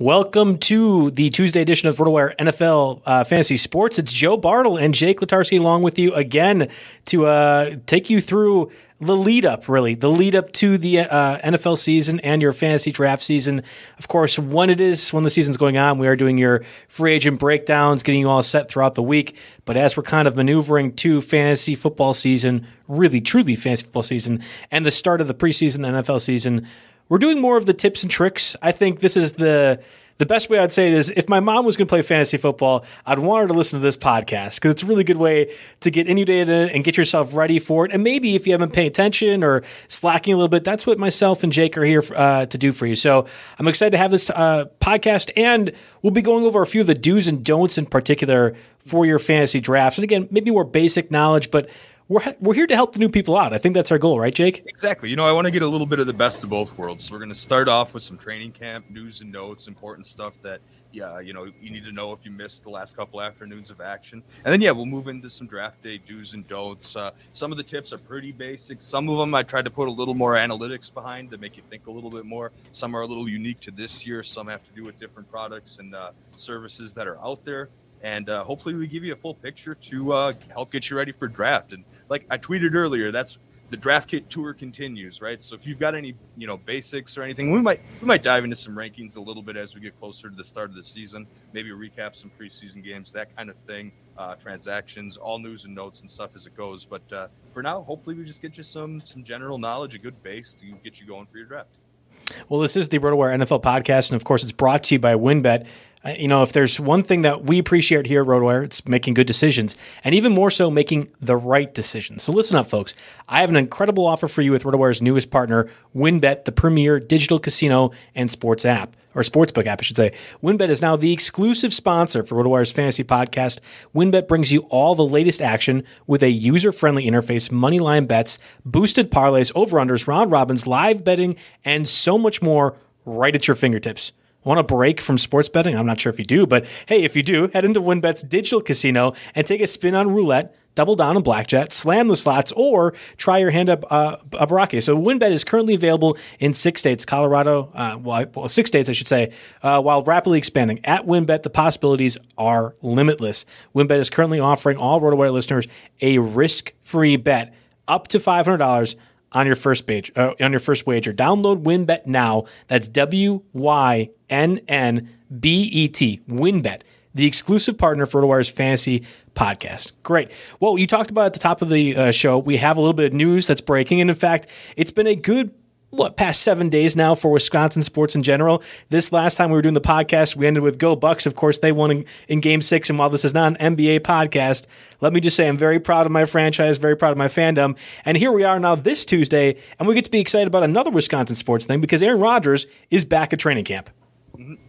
Welcome to the Tuesday edition of RotoWire NFL uh, Fantasy Sports. It's Joe Bartel and Jake Letarski along with you again to uh, take you through the lead up, really, the lead up to the uh, NFL season and your fantasy draft season. Of course, when it is, when the season's going on, we are doing your free agent breakdowns, getting you all set throughout the week. But as we're kind of maneuvering to fantasy football season, really, truly fantasy football season, and the start of the preseason NFL season, we're doing more of the tips and tricks. I think this is the the best way I'd say it is if my mom was going to play fantasy football, I'd want her to listen to this podcast because it's a really good way to get inundated and get yourself ready for it. And maybe if you haven't paid attention or slacking a little bit, that's what myself and Jake are here uh, to do for you. So I'm excited to have this uh, podcast, and we'll be going over a few of the do's and don'ts in particular for your fantasy drafts. And again, maybe more basic knowledge, but we're, we're here to help the new people out. I think that's our goal, right, Jake? Exactly. You know, I want to get a little bit of the best of both worlds. So we're going to start off with some training camp news and notes, important stuff that, yeah, you know, you need to know if you missed the last couple afternoons of action. And then, yeah, we'll move into some draft day do's and don'ts. Uh, some of the tips are pretty basic. Some of them I tried to put a little more analytics behind to make you think a little bit more. Some are a little unique to this year. Some have to do with different products and uh, services that are out there and uh, hopefully we give you a full picture to uh, help get you ready for draft. And like I tweeted earlier, that's the draft kit tour continues, right? So if you've got any, you know, basics or anything, we might we might dive into some rankings a little bit as we get closer to the start of the season. Maybe recap some preseason games, that kind of thing. Uh, transactions, all news and notes and stuff as it goes. But uh, for now, hopefully we just get you some some general knowledge, a good base to get you going for your draft. Well, this is the RotoWire NFL podcast, and of course, it's brought to you by WynnBET. You know, if there's one thing that we appreciate here at RotoWire, it's making good decisions, and even more so, making the right decisions. So listen up, folks. I have an incredible offer for you with RotoWire's newest partner, WynnBET, the premier digital casino and sports app or sportsbook app, I should say. WynnBET is now the exclusive sponsor for RotoWire's fantasy podcast. WynnBET brings you all the latest action with a user-friendly interface, money line bets, boosted parlays, over/unders, round robins, live betting, and so much more right at your fingertips. Want a break from sports betting? I'm not sure if you do, but hey, if you do, head into WynnBET's digital casino and take a spin on roulette double down on blackjack, slam the slots, or try your hand up uh, up rocky. So WynnBET is currently available in six states, Colorado, uh, well, six states, I should say, uh, while rapidly expanding. At WynnBET, the possibilities are limitless. WynnBET is currently offering all RotoWire listeners a risk-free bet up to $500 on your first page uh, on your first wager. Download WynnBET now. That's W Y N N B E T. WynnBET the exclusive partner for RotoWire's fantasy podcast. Great. Well, you talked about at the top of the uh, show, we have a little bit of news that's breaking. And in fact, it's been a good what past seven days now for Wisconsin sports in general. This last time we were doing the podcast, we ended with Go Bucks. Of course, they won in, in, Game Six. And while this is not an NBA podcast, let me just say I'm very proud of my franchise, very proud of my fandom. And here we are now this Tuesday, and we get to be excited about another Wisconsin sports thing because Aaron Rodgers is back at training camp.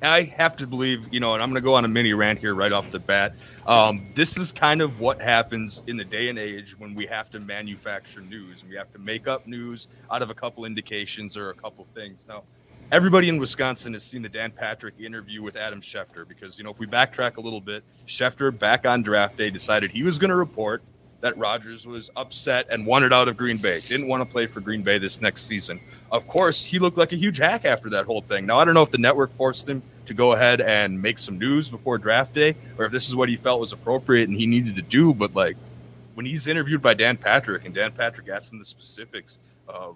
I have to believe, you know, and I'm going to go on a mini rant here right off the bat. Um, this is kind of what happens in the day and age when we have to manufacture news and we have to make up news out of a couple indications or a couple things. Now, everybody in Wisconsin has seen the Dan Patrick interview with Adam Schefter because, you know, if we backtrack a little bit, Schefter back on draft day decided he was going to report that Rodgers was upset and wanted out of Green Bay, didn't want to play for Green Bay this next season. Of course, he looked like a huge hack after that whole thing. Now, I don't know if the network forced him to go ahead and make some news before draft day, or if this is what he felt was appropriate and he needed to do. But like when he's interviewed by Dan Patrick and Dan Patrick asked him the specifics of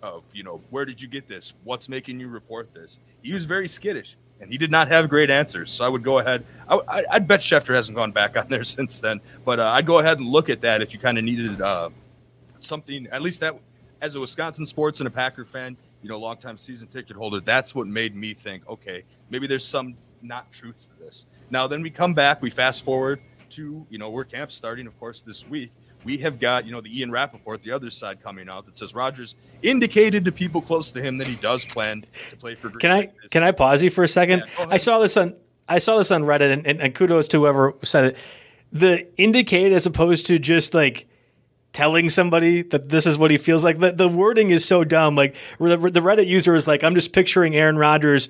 of you know where did you get this, what's making you report this, he was very skittish and he did not have great answers. So I would go ahead. I, would bet Schefter hasn't gone back on there since then, but uh, I'd go ahead and look at that if you kind of needed uh, something. At least that, as a Wisconsin sports and a Packer fan, you know, longtime season ticket holder, that's what made me think, okay, maybe there's some not truth to this. Now, then we come back, we fast forward to, you know, we're camp starting, of course, this week. We have got, you know, the Ian Rapoport, the other side coming out that says Rodgers indicated to people close to him that he does plan to play for. Green can I can I pause you for a second? Yeah, I saw this on I saw this on Reddit, and, and, and kudos to whoever said it. The indicate as opposed to just like telling somebody that this is what he feels like. The, the wording is so dumb. Like the, the Reddit user is like, I'm just picturing Aaron Rodgers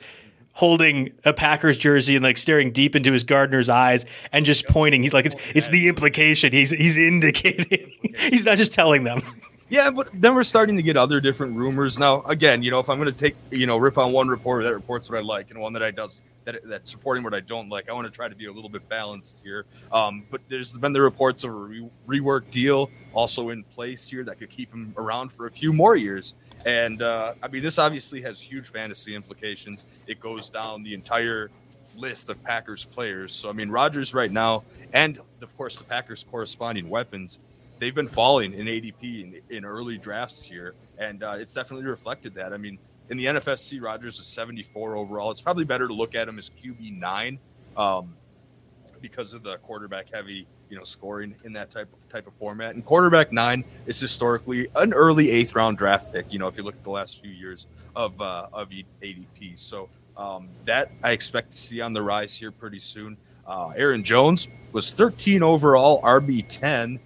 holding a Packers jersey and like staring deep into his gardener's eyes and just pointing. He's like, it's it's the implication. He's he's indicating. he's not just telling them. Yeah, but then we're starting to get other different rumors now. Again, you know, if I'm going to take, you know, rip on one reporter that reports what I like and one that I does that that's supporting what I don't like, I want to try to be a little bit balanced here. Um, but there's been the reports of a re- rework deal also in place here that could keep him around for a few more years. And uh, I mean, this obviously has huge fantasy implications. It goes down the entire list of Packers players. So I mean, Rodgers right now, and of course the Packers' corresponding weapons, they've been falling in ADP in, in early drafts here, and uh, it's definitely reflected that. I mean, in the NFFC, Rodgers is 74 overall. It's probably better to look at him as QB nine um, because of the quarterback heavy you know scoring in that type type of format. And quarterback nine is historically an early eighth round draft pick. You know, if you look at the last few years of uh, of ADP, so um, that I expect to see on the rise here pretty soon. Uh, Aaron Jones was 13 overall, RB 10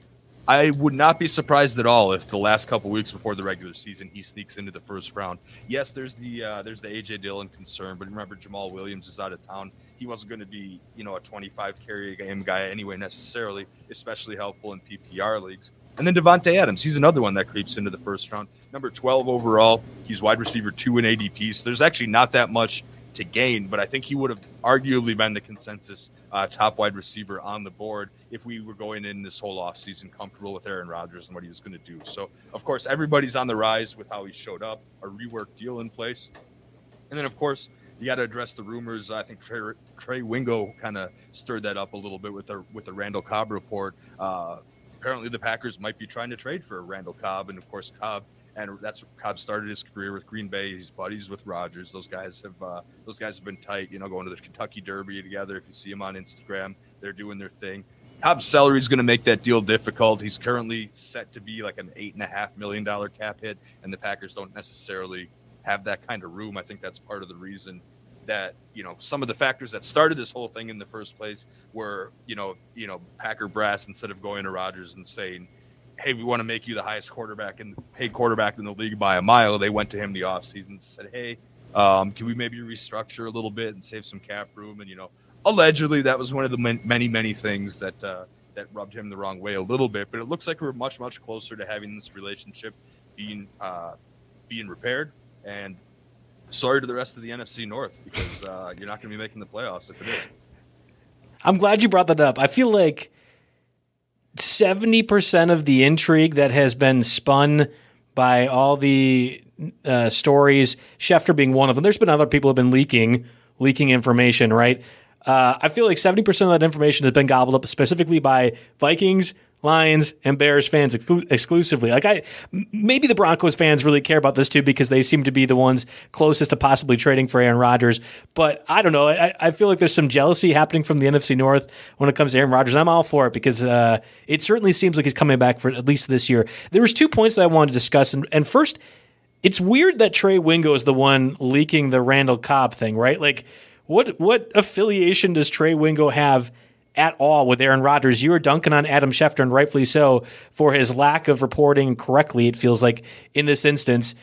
I would not be surprised at all if the last couple weeks before the regular season he sneaks into the first round. Yes, there's the uh, there's the AJ Dillon concern, but remember Jamaal Williams is out of town. He wasn't going to be you know a 25 carry game guy anyway necessarily, especially helpful in PPR leagues. And then Davante Adams, he's another one that creeps into the first round. Number 12 overall, he's wide receiver two in ADP. So there's actually not that much to gain, but I think he would have arguably been the consensus uh, top wide receiver on the board if we were going in this whole offseason comfortable with Aaron Rodgers and what he was going to do. So, of course, everybody's on the rise with how he showed up, a rework deal in place. And then, of course, you got to address the rumors. I think Trey, Trey Wingo kind of stirred that up a little bit with the with the Randall Cobb report. Uh, apparently, the Packers might be trying to trade for Randall Cobb, and of course, Cobb and that's Cobb started his career with Green Bay. He's buddies with Rodgers. Those guys have uh, those guys have been tight. You know, going to the Kentucky Derby together. If you see them on Instagram, they're doing their thing. Cobb's salary is going to make that deal difficult. He's currently set to be like an eight and a half million dollar cap hit, and the Packers don't necessarily have that kind of room. I think that's part of the reason that you know some of the factors that started this whole thing in the first place were you know you know Packer brass instead of going to Rodgers and saying hey, we want to make you the highest quarterback and paid quarterback in the league by a mile. They went to him the offseason and said, hey, um, can we maybe restructure a little bit and save some cap room? And, you know, allegedly that was one of the many, many things that, uh, that rubbed him the wrong way a little bit. But it looks like we're much, much closer to having this relationship being, uh, being repaired. And sorry to the rest of the NFC North because uh, you're not going to be making the playoffs if it is. I'm glad you brought that up. I feel like 70% of the intrigue that has been spun by all the uh, stories, Schefter being one of them. There's been other people who have been leaking leaking information, right? Uh, I feel like 70% of that information has been gobbled up specifically by Vikings, Lions and Bears fans exclu- exclusively. Like I, maybe the Broncos fans really care about this too because they seem to be the ones closest to possibly trading for Aaron Rodgers. But I don't know. I, I feel like there's some jealousy happening from the NFC North when it comes to Aaron Rodgers. I'm all for it because uh, it certainly seems like he's coming back for at least this year. There was two points that I wanted to discuss, and, and first, it's weird that Trey Wingo is the one leaking the Randall Cobb thing, right? Like, what what affiliation does Trey Wingo have? At all with Aaron Rodgers. You were dunking on Adam Schefter, and rightfully so, for his lack of reporting correctly, it feels like in this instance.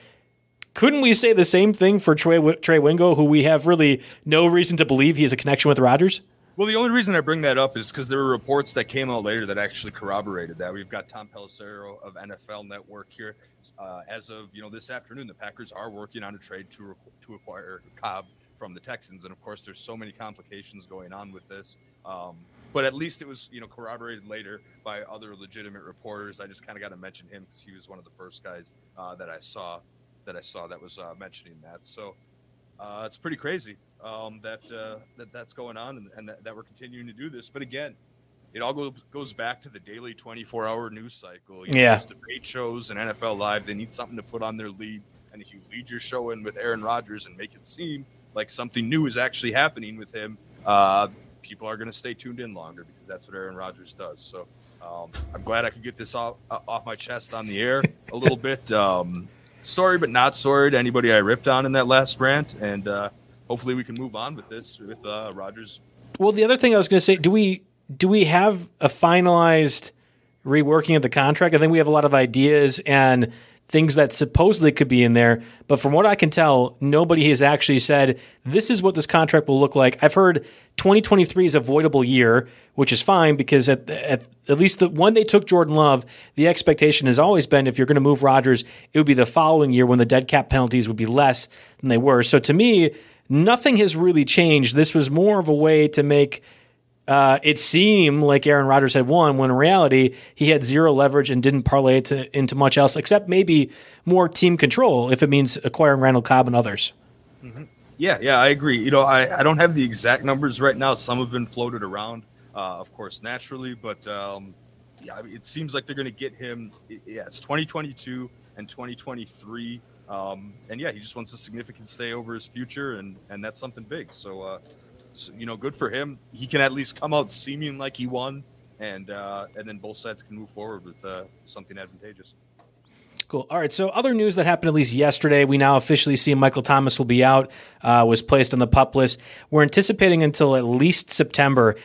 Couldn't we say the same thing for Trey, Trey Wingo, who we have really no reason to believe he has a connection with Rodgers? Well, the only reason I bring that up is because there were reports that came out later that actually corroborated that. We've got Tom Pelissero of NFL Network here. Uh, as of you know this afternoon, the Packers are working on a trade to to acquire Cobb from the Texans. And of course, there's so many complications going on with this. Um, but at least it was, you know, corroborated later by other legitimate reporters. I just kind of got to mention him because he was one of the first guys uh, that I saw that I saw that was uh, mentioning that. So uh, it's pretty crazy um, that uh, that that's going on and, and that, that, we're continuing to do this. But again, it all goes goes back to the daily 24 hour news cycle. You know, yeah, debate shows and NFL Live. They need something to put on their lead, and if you lead your show in with Aaron Rodgers and make it seem like something new is actually happening with him, uh, people are going to stay tuned in longer because that's what Aaron Rodgers does. So. Um, I'm glad I could get this off, uh, off my chest on the air a little bit. Um, sorry, but not sorry to anybody I ripped on in that last rant, and uh, hopefully we can move on with this with uh, Rodgers. Well, the other thing I was going to say, do we do we have a finalized reworking of the contract? I think we have a lot of ideas and things that supposedly could be in there. But from what I can tell, nobody has actually said this is what this contract will look like. I've heard 2023 is a voidable year, which is fine because at, at, at least the when they took Jordan Love, the expectation has always been if you're going to move Rodgers, it would be the following year when the dead cap penalties would be less than they were. So to me, nothing has really changed. This was more of a way to make – uh, it seemed like Aaron Rodgers had won when in reality he had zero leverage and didn't parlay it to, into much else except maybe more team control if it means acquiring Randall Cobb and others. Mm-hmm. Yeah, yeah, I agree. You know, I, I don't have the exact numbers right now. Some have been floated around, uh, of course, naturally, but um, yeah, it seems like they're going to get him. Yeah, it's 2022 and 2023. Um, and yeah, he just wants a significant say over his future, and, and that's something big. So, uh, so, you know, good for him. He can at least come out seeming like he won, and uh, and then both sides can move forward with uh, something advantageous. Cool. All right. So, other news that happened at least yesterday, we now officially see Michael Thomas will be out, uh, was placed on the pup list. We're anticipating until at least September.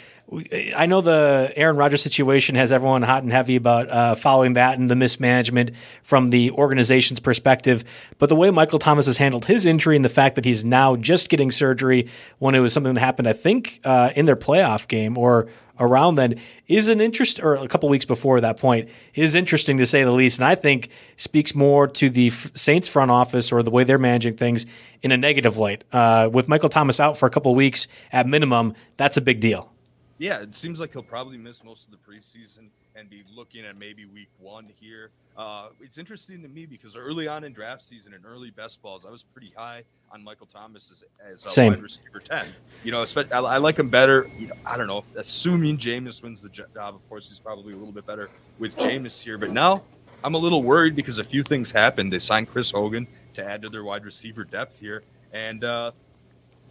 I know the Aaron Rodgers situation has everyone hot and heavy about uh, following that and the mismanagement from the organization's perspective. But the way Michael Thomas has handled his injury and the fact that he's now just getting surgery when it was something that happened, I think, uh, in their playoff game or around then is an interest, or a couple weeks before that point, is interesting to say the least. And I think speaks more to the Saints front office or the way they're managing things in a negative light. Uh, with Michael Thomas out for a couple weeks at minimum, that's a big deal yeah, it seems like he'll probably miss most of the preseason and be looking at maybe week one here. Uh, it's interesting to me because early on in draft season and early best balls, I was pretty high on Michael Thomas as, as a Same. wide receiver 10. You know, I, I like him better. You know, I don't know, assuming Jameis wins the job, of course, he's probably a little bit better with Jameis here. But now I'm a little worried because a few things happened. They signed Chris Hogan to add to their wide receiver depth here. And, uh,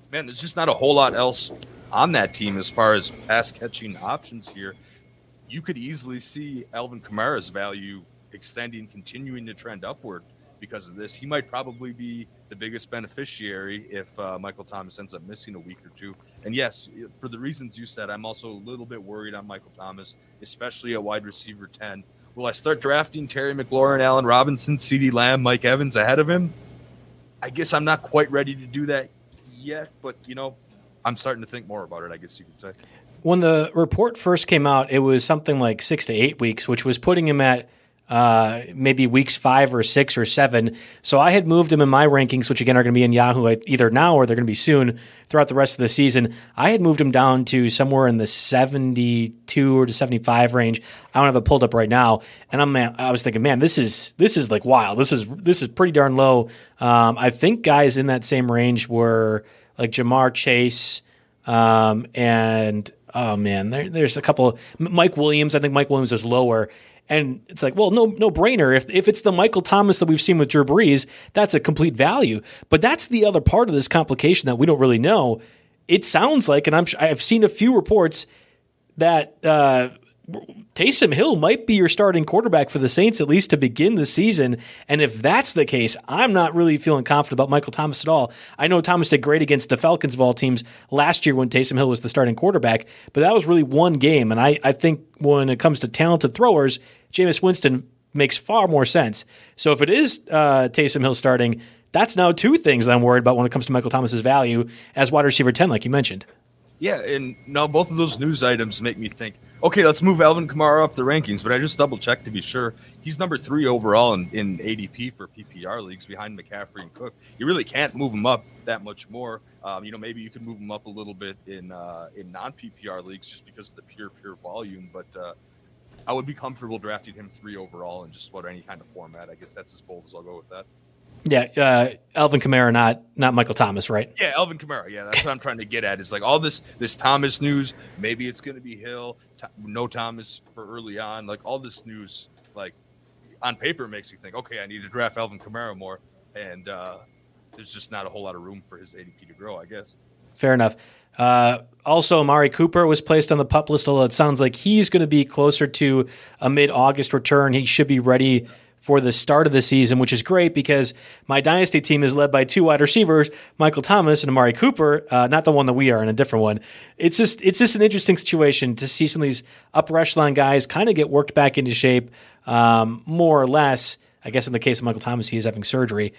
man, there's just not a whole lot else on that team as far as pass catching options here. You could easily see Alvin Kamara's value extending, continuing to trend upward because of this. He might probably be the biggest beneficiary if uh, Michael Thomas ends up missing a week or two. And yes, for the reasons you said, I'm also a little bit worried on Michael Thomas, especially at wide receiver 10. Will I start drafting Terry McLaurin, Allen Robinson, CeeDee Lamb, Mike Evans ahead of him? I guess I'm not quite ready to do that yet, but you know, I'm starting to think more about it. I guess you could say. When the report first came out, it was something like six to eight weeks, which was putting him at uh, maybe weeks five or six or seven. So I had moved him in my rankings, which again are going to be in Yahoo either now or they're going to be soon throughout the rest of the season. I had moved him down to somewhere in the 72 or to 75 range. I don't have it pulled up right now, and I'm I was thinking, man, this is this is like wild. This is this is pretty darn low. Um, I think guys in that same range were like Ja'Marr Chase, um, and oh man, there, there's a couple. Mike Williams, I think Mike Williams was lower. And it's like, well, no, no brainer. If if it's the Michael Thomas that we've seen with Drew Brees, that's a complete value. But that's the other part of this complication that we don't really know. It sounds like, and I'm I've seen a few reports that uh, Taysom Hill might be your starting quarterback for the Saints at least to begin the season. And if that's the case, I'm not really feeling confident about Michael Thomas at all. I know Thomas did great against the Falcons of all teams last year when Taysom Hill was the starting quarterback, but that was really one game. And I, I think when it comes to talented throwers, Jameis Winston makes far more sense. So if it is uh, Taysom Hill starting, that's now two things that I'm worried about when it comes to Michael Thomas's value as wide receiver 10, like you mentioned. Yeah, and now both of those news items make me think, okay, let's move Alvin Kamara up the rankings. But I just double checked to be sure. He's number three overall in, in ADP for PPR leagues behind McCaffrey and Cook. You really can't move him up that much more. Um, you know, maybe you could move him up a little bit in uh, in non PPR leagues just because of the pure pure volume. But uh, I would be comfortable drafting him three overall in just about any kind of format. I guess that's as bold as I'll go with that. Yeah, uh, Alvin Kamara, not not Michael Thomas, right? Yeah, Alvin Kamara. Yeah, that's what I'm trying to get at. Is like all this this Thomas news. Maybe it's going to be Hill. no Thomas for early on. Like all this news, like on paper makes you think, okay, I need to draft Alvin Kamara more, and uh, there's just not a whole lot of room for his ADP to grow. I guess. Fair enough. Uh, also, Amari Cooper was placed on the pup list, although it sounds like he's going to be closer to a mid August return. He should be ready for the start of the season, which is great because my dynasty team is led by two wide receivers, Michael Thomas and Amari Cooper, uh, not the one that we are in a different one. It's just it's just an interesting situation to see some of these upper echelon guys kind of get worked back into shape, um, more or less. I guess in the case of Michael Thomas, he is having surgery.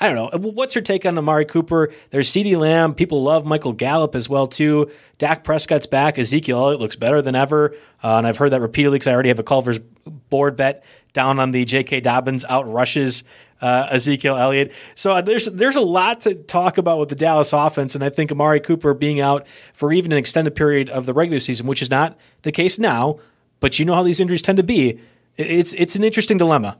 I don't know. What's your take on Amari Cooper? There's CeeDee Lamb. People love Michael Gallup as well too. Dak Prescott's back. Ezekiel Elliott looks better than ever, uh, and I've heard that repeatedly because I already have a Culver's board bet down on the J.K. Dobbins out rushes uh, Ezekiel Elliott. So uh, there's there's a lot to talk about with the Dallas offense, and I think Amari Cooper being out for even an extended period of the regular season, which is not the case now, but you know how these injuries tend to be. It's it's an interesting dilemma.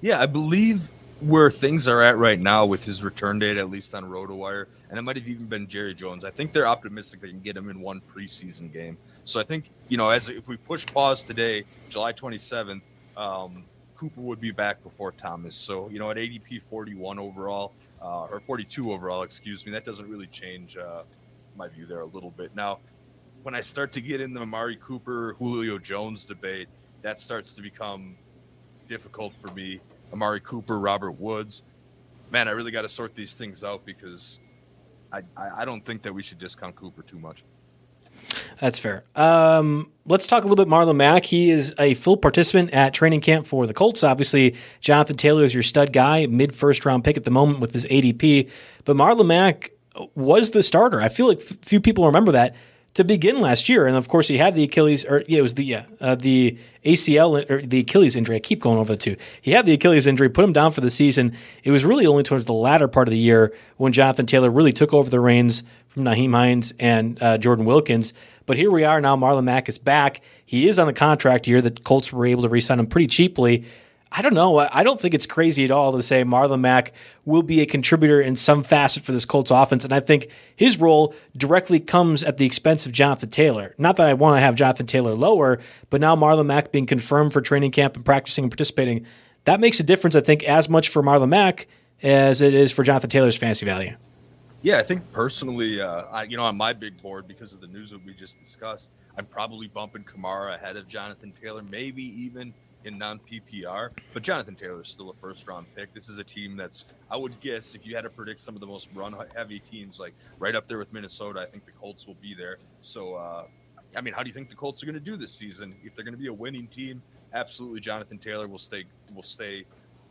Yeah, I believe where things are at right now with his return date, at least on RotoWire, and it might have even been Jerry Jones. I think they're optimistic they can get him in one preseason game. So I think you know, as if we push pause today, July 27th, um, Cooper would be back before Thomas. So you know, at ADP 41 overall uh, or 42 overall, excuse me, that doesn't really change uh, my view there a little bit. Now, when I start to get in the Amari Cooper, Julio Jones debate, that starts to become difficult for me Amari Cooper, Robert Woods. Man, I really got to sort these things out because I, I, don't think that we should discount Cooper too much. That's fair. Um, let's talk a little bit Marlon Mack. He is a full participant at training camp for the Colts. Obviously, Jonathan Taylor is your stud guy, mid first round pick at the moment with his ADP. But Marlon Mack was the starter. I feel like f- few people remember that to begin last year, and of course he had the Achilles, or yeah, it was the yeah, uh, the ACL or the Achilles injury. I keep going over the two. He had the Achilles injury, put him down for the season. It was really only towards the latter part of the year when Jonathan Taylor really took over the reins from Nyheim Hines and uh, Jordan Wilkins. But here we are now. Marlon Mack is back. He is on a contract year. The Colts were able to re-sign him pretty cheaply. I don't know. I don't think it's crazy at all to say Marlon Mack will be a contributor in some facet for this Colts offense. And I think his role directly comes at the expense of Jonathan Taylor. Not that I want to have Jonathan Taylor lower, but now Marlon Mack being confirmed for training camp and practicing and participating, that makes a difference, I think, as much for Marlon Mack as it is for Jonathan Taylor's fantasy value. Yeah, I think personally, uh, I, you know, on my big board, because of the news that we just discussed, I'm probably bumping Kamara ahead of Jonathan Taylor, maybe even – in non PPR. But Jonathan Taylor is still a first round pick. This is a team that's, I would guess, if you had to predict some of the most run heavy teams, like right up there with Minnesota, I think the Colts will be there. So, uh, I mean, how do you think the Colts are going to do this season? If they're going to be a winning team, absolutely, Jonathan Taylor will stay will stay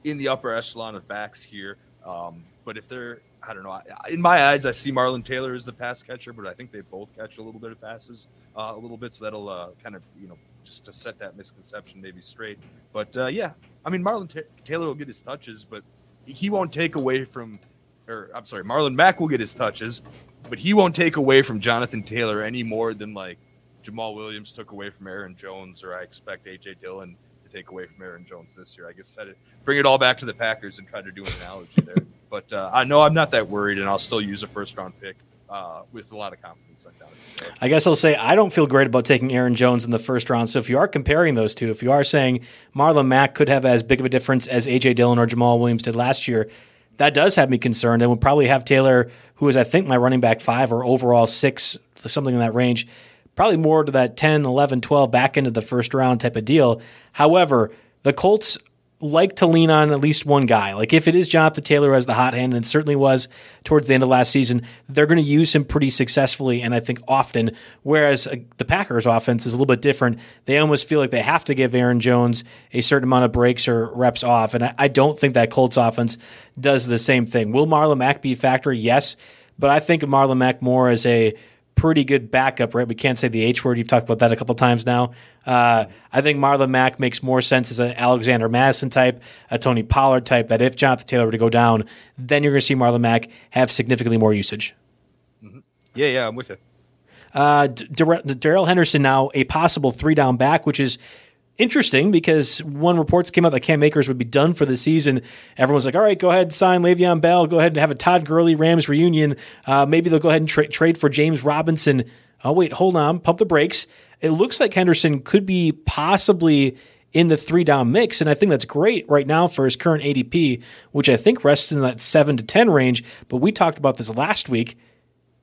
in the upper echelon of backs here. Um, but if they're, I don't know, in my eyes, I see Marlon Taylor as the pass catcher, but I think they both catch a little bit of passes, uh, a little bit, so that'll uh, kind of you know just to set that misconception maybe straight. But uh, yeah, I mean, Marlon T- Taylor will get his touches, but he won't take away from, or I'm sorry, Marlon Mack will get his touches, but he won't take away from Jonathan Taylor any more than like Jamaal Williams took away from Aaron Jones, or I expect AJ Dillon to take away from Aaron Jones this year. I guess set it, bring it all back to the Packers and try to do an analogy there. But uh, I know I'm not that worried, and I'll still use a first round pick uh, with a lot of confidence. I doubt it. I guess I'll say I don't feel great about taking Aaron Jones in the first round. So if you are comparing those two, if you are saying Marlon Mack could have as big of a difference as AJ Dillon or Jamaal Williams did last year, that does have me concerned. And would probably have Taylor, who is I think my running back five or overall six, something in that range, probably more to that 10, 11, 12 back into the first round type of deal. However, the Colts like to lean on at least one guy. Like if it is Jonathan Taylor as the hot hand, and it certainly was towards the end of last season, they're going to use him pretty successfully and I think often. Whereas uh, the Packers' offense is a little bit different. They almost feel like they have to give Aaron Jones a certain amount of breaks or reps off, and I, I don't think that Colts offense does the same thing. Will Marlon Mack be a factor? Yes, but I think of Marlon Mack more as a pretty good backup, right? We can't say the H word. You've talked about that a couple times now. Uh, I think Marlon Mack makes more sense as an Alexander Mattison type, a Tony Pollard type. That if Jonathan Taylor were to go down, then you're going to see Marlon Mack have significantly more usage. Mm-hmm. Yeah, yeah, I'm with you. Uh, Darrell Henderson now a possible three down back, which is interesting because one reports came out that Cam Akers would be done for the season. Everyone's like, all right, go ahead and sign Le'Veon Bell. Go ahead and have a Todd Gurley Rams reunion. Uh, maybe they'll go ahead and tra- trade for James Robinson. Oh, wait, hold on. Pump the brakes. It looks like Henderson could be possibly in the three down mix. And I think that's great right now for his current ADP, which I think rests in that seven to 10 range. But we talked about this last week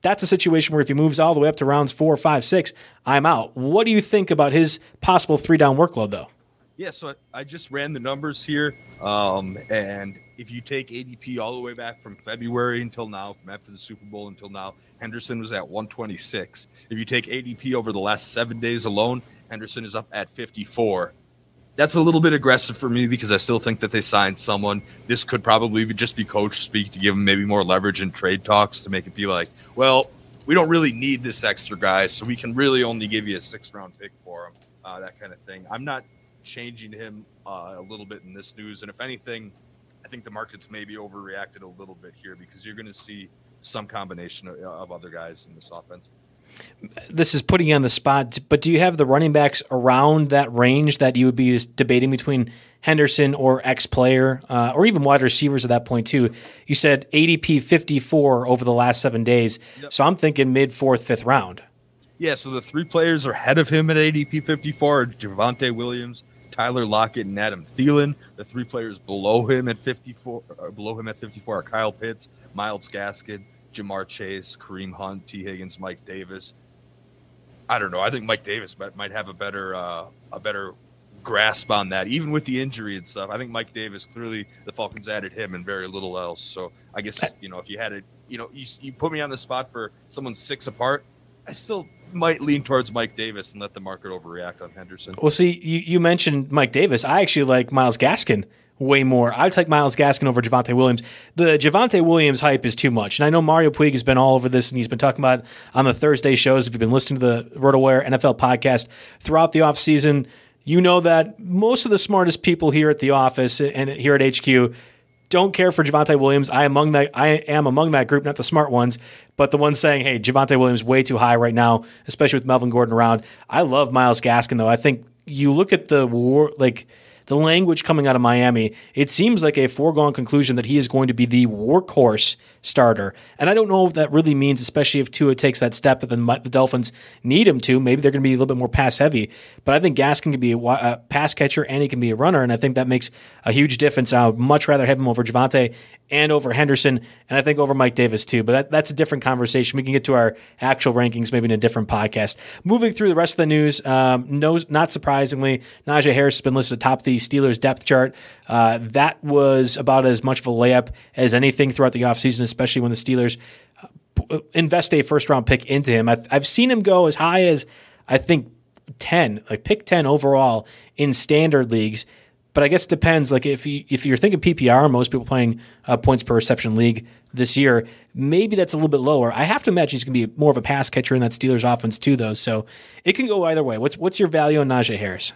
that's a situation where if he moves all the way up to rounds four, five, six, I'm out. What do you think about his possible three down workload, though? Yeah, so I just ran the numbers here, um, and if you take ADP all the way back from February until now, from after the Super Bowl until now, Henderson was at 126. If you take ADP over the last seven days alone, Henderson is up at 54 that's a little bit aggressive for me because I still think that they signed someone. This could probably just be coach speak to give them maybe more leverage in trade talks to make it be like, well, we don't really need this extra guy, so we can really only give you a six round pick for him, uh, that kind of thing. I'm not changing him uh, a little bit in this news, and if anything, I think the market's maybe overreacted a little bit here because you're going to see some combination of, of other guys in this offense this is putting you on the spot, but do you have the running backs around that range that you would be debating between Henderson or X player, uh, or even wide receivers at that point too? You said ADP 54 over the last seven days, yep. so I'm thinking mid fourth, fifth round. Yeah, so the three players ahead of him at ADP 54 are Javonte Williams, Tyler Lockett, and Adam Thielen. The three players below him at 54, uh, below him at 54 are Kyle Pitts, Myles Gaskin, Ja'Marr Chase, Kareem Hunt, Tee Higgins, Mike Davis. I don't know. I think Mike Davis might have a better uh, a better grasp on that, even with the injury and stuff. I think Mike Davis clearly the Falcons added him and very little else. So I guess you know if you had it, you know, you, you put me on the spot for someone six apart, I still might lean towards Mike Davis and let the market overreact on Henderson. Well, see, you, you mentioned Mike Davis. I actually like Myles Gaskin way more. I'd take Myles Gaskin over Javonte Williams. The Javonte Williams hype is too much. And I know Mario Puig has been all over this and he's been talking about on the Thursday shows. If you've been listening to the RotoWire NFL podcast throughout the offseason, you know that most of the smartest people here at the office and here at HQ don't care for Javonte Williams. I among that I am among that group, not the smart ones, but the ones saying, "Hey, Javonte Williams way too high right now, especially with Melvin Gordon around." I love Myles Gaskin though. I think you look at the war like the language coming out of Miami, it seems like a foregone conclusion that he is going to be the workhorse starter. And I don't know if that really means, especially if Tua takes that step that the, Dolphins need him to. Maybe they're going to be a little bit more pass heavy. But I think Gaskin can be a, a, pass catcher and he can be a runner. And I think that makes a huge difference. I would much rather have him over Javonte and over Henderson, and I think over Mike Davis too. But that, that's a different conversation. We can get to our actual rankings maybe in a different podcast. Moving through the rest of the news, um, no, not surprisingly, Najee Harris has been listed atop the Steelers depth chart. Uh, that was about as much of a layup as anything throughout the offseason, especially when the Steelers uh, invest a first round pick into him. I've, I've seen him go as high as I think 10, like pick 10 overall in standard leagues. But I guess it depends. Like if you if you're thinking PPR, most people playing uh, points per reception league this year, maybe that's a little bit lower. I have to imagine he's going to be more of a pass catcher in that Steelers offense too, though. So it can go either way. What's what's your value on Najee Harris?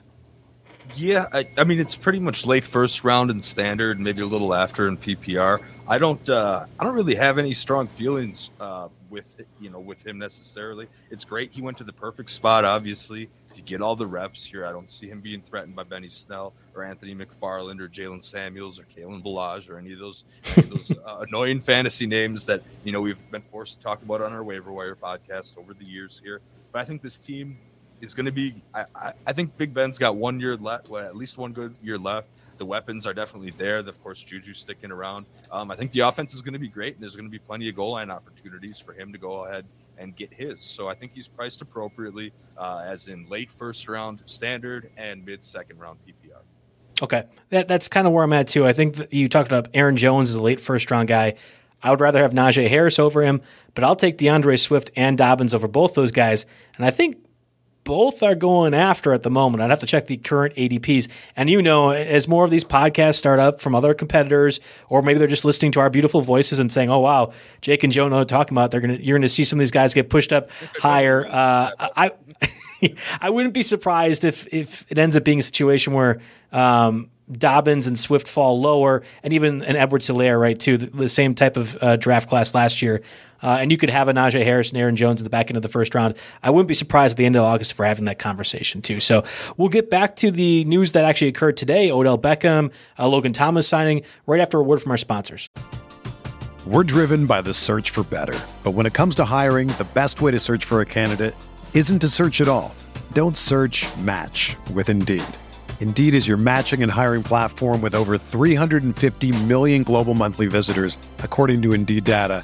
Yeah, I, I, mean it's pretty much late first round in standard, maybe a little after in PPR. I don't uh, I don't really have any strong feelings uh, with you know with him necessarily. It's great he went to the perfect spot, obviously to get all the reps here. I don't see him being threatened by Benny Snell or Anthony McFarland or Jaylen Samuels or Kalen Ballage or any of those, any of those uh, annoying fantasy names that you know we've been forced to talk about on our waiver wire podcast over the years here. But I think this team is going to be. I, I, I, think Big Ben's got one year left, well, at least one good year left. The weapons are definitely there. Of course, Juju sticking around. Um, I think the offense is going to be great, and there's going to be plenty of goal line opportunities for him to go ahead and get his. So I think he's priced appropriately, uh, as in late first round standard and mid second round PPR. Okay, that, that's kind of where I'm at too. I think you talked about Aaron Jones as a late first round guy. I would rather have Najee Harris over him, but I'll take D'Andre Swift and Dobbins over both those guys. And I think both are going after at the moment. I'd have to check the current ADPs. And you know, as more of these podcasts start up from other competitors, or maybe they're just listening to our beautiful voices and saying, "Oh wow, Jake and Joe know talking about." They're gonna you're gonna see some of these guys get pushed up higher. Uh, I I wouldn't be surprised if if it ends up being a situation where. Um, Dobbins and Swift fall lower, and even an Edwards Helaire, right, too, the, the, same type of uh, draft class last year. Uh, and you could have a Najee Harris and Aaron Jones at the back end of the first round. I wouldn't be surprised at the end of August for having that conversation too. So we'll get back to the news that actually occurred today: Odell Beckham, uh, Logan Thomas signing. Right after a word from our sponsors. We're driven by the search for better, but when it comes to hiring, the best way to search for a candidate isn't to search at all. Don't search. Match with Indeed. Indeed is your matching and hiring platform with over 350 million global monthly visitors, according to Indeed data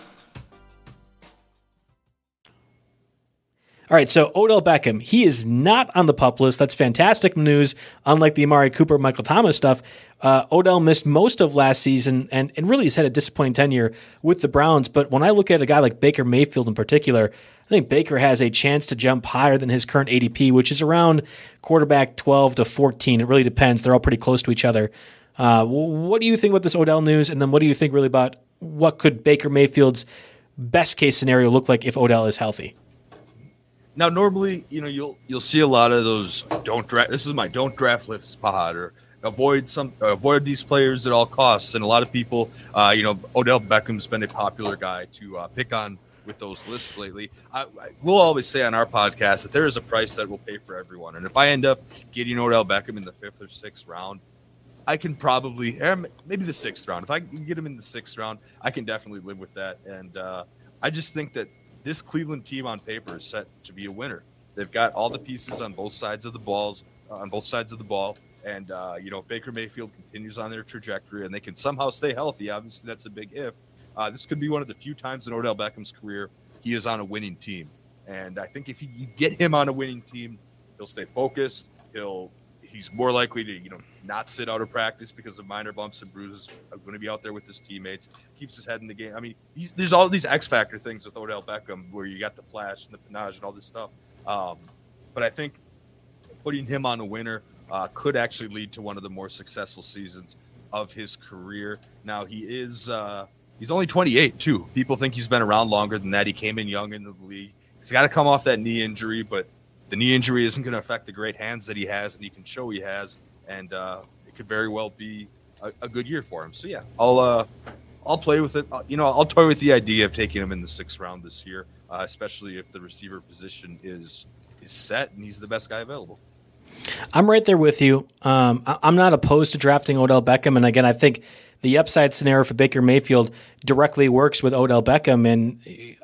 All right, so Odell Beckham, he is not on the pup list. That's fantastic news. Unlike the Amari Cooper, Michael Thomas stuff, uh, Odell missed most of last season and, and really has had a disappointing tenure with the Browns. But when I look at a guy like Baker Mayfield in particular, I think Baker has a chance to jump higher than his current ADP, which is around quarterback 12 to 14. It really depends. They're all pretty close to each other. Uh, what do you think about this Odell news? And then what do you think really about what could Baker Mayfield's best case scenario look like if Odell is healthy? Now, normally, you know, you'll you'll see a lot of those don't draft. This is my don't draft list spot or avoid some avoid these players at all costs. And a lot of people, uh, you know, Odell Beckham's been a popular guy to uh, pick on with those lists lately. I, I, we'll always say on our podcast that there is a price that we'll pay for everyone. And if I end up getting Odell Beckham in the fifth or sixth round, I can probably maybe the sixth round. If I can get him in the sixth round, I can definitely live with that. And uh, I just think that this Cleveland team on paper is set to be a winner. They've got all the pieces on both sides of the balls, uh, on both sides of the ball. And uh, you know, Baker Mayfield continues on their trajectory, and they can somehow stay healthy. Obviously, that's a big if. Uh, this could be one of the few times in Odell Beckham's career he is on a winning team. And I think if you get him on a winning team, he'll stay focused. He'll he's more likely to you know not sit out of practice because of minor bumps and bruises. Going to be out there with his teammates, keeps his head in the game. I mean, there's all these X factor things with Odell Beckham where you got the flash and the panache and all this stuff. Um, but I think putting him on a winner uh, could actually lead to one of the more successful seasons of his career. Now he is uh, he's only 28 too. People think he's been around longer than that. He came in young in the league. He's got to come off that knee injury, but the knee injury isn't going to affect the great hands that he has and he can show he has, and uh, it could very well be a, a, good year for him. So yeah, I'll uh, I'll play with it. Uh, you know, I'll toy with the idea of taking him in the sixth round this year, uh, especially if the receiver position is is set and he's the best guy available. I'm right there with you. Um, I'm not opposed to drafting Odell Beckham, and again, I think the upside scenario for Baker Mayfield directly works with Odell Beckham, and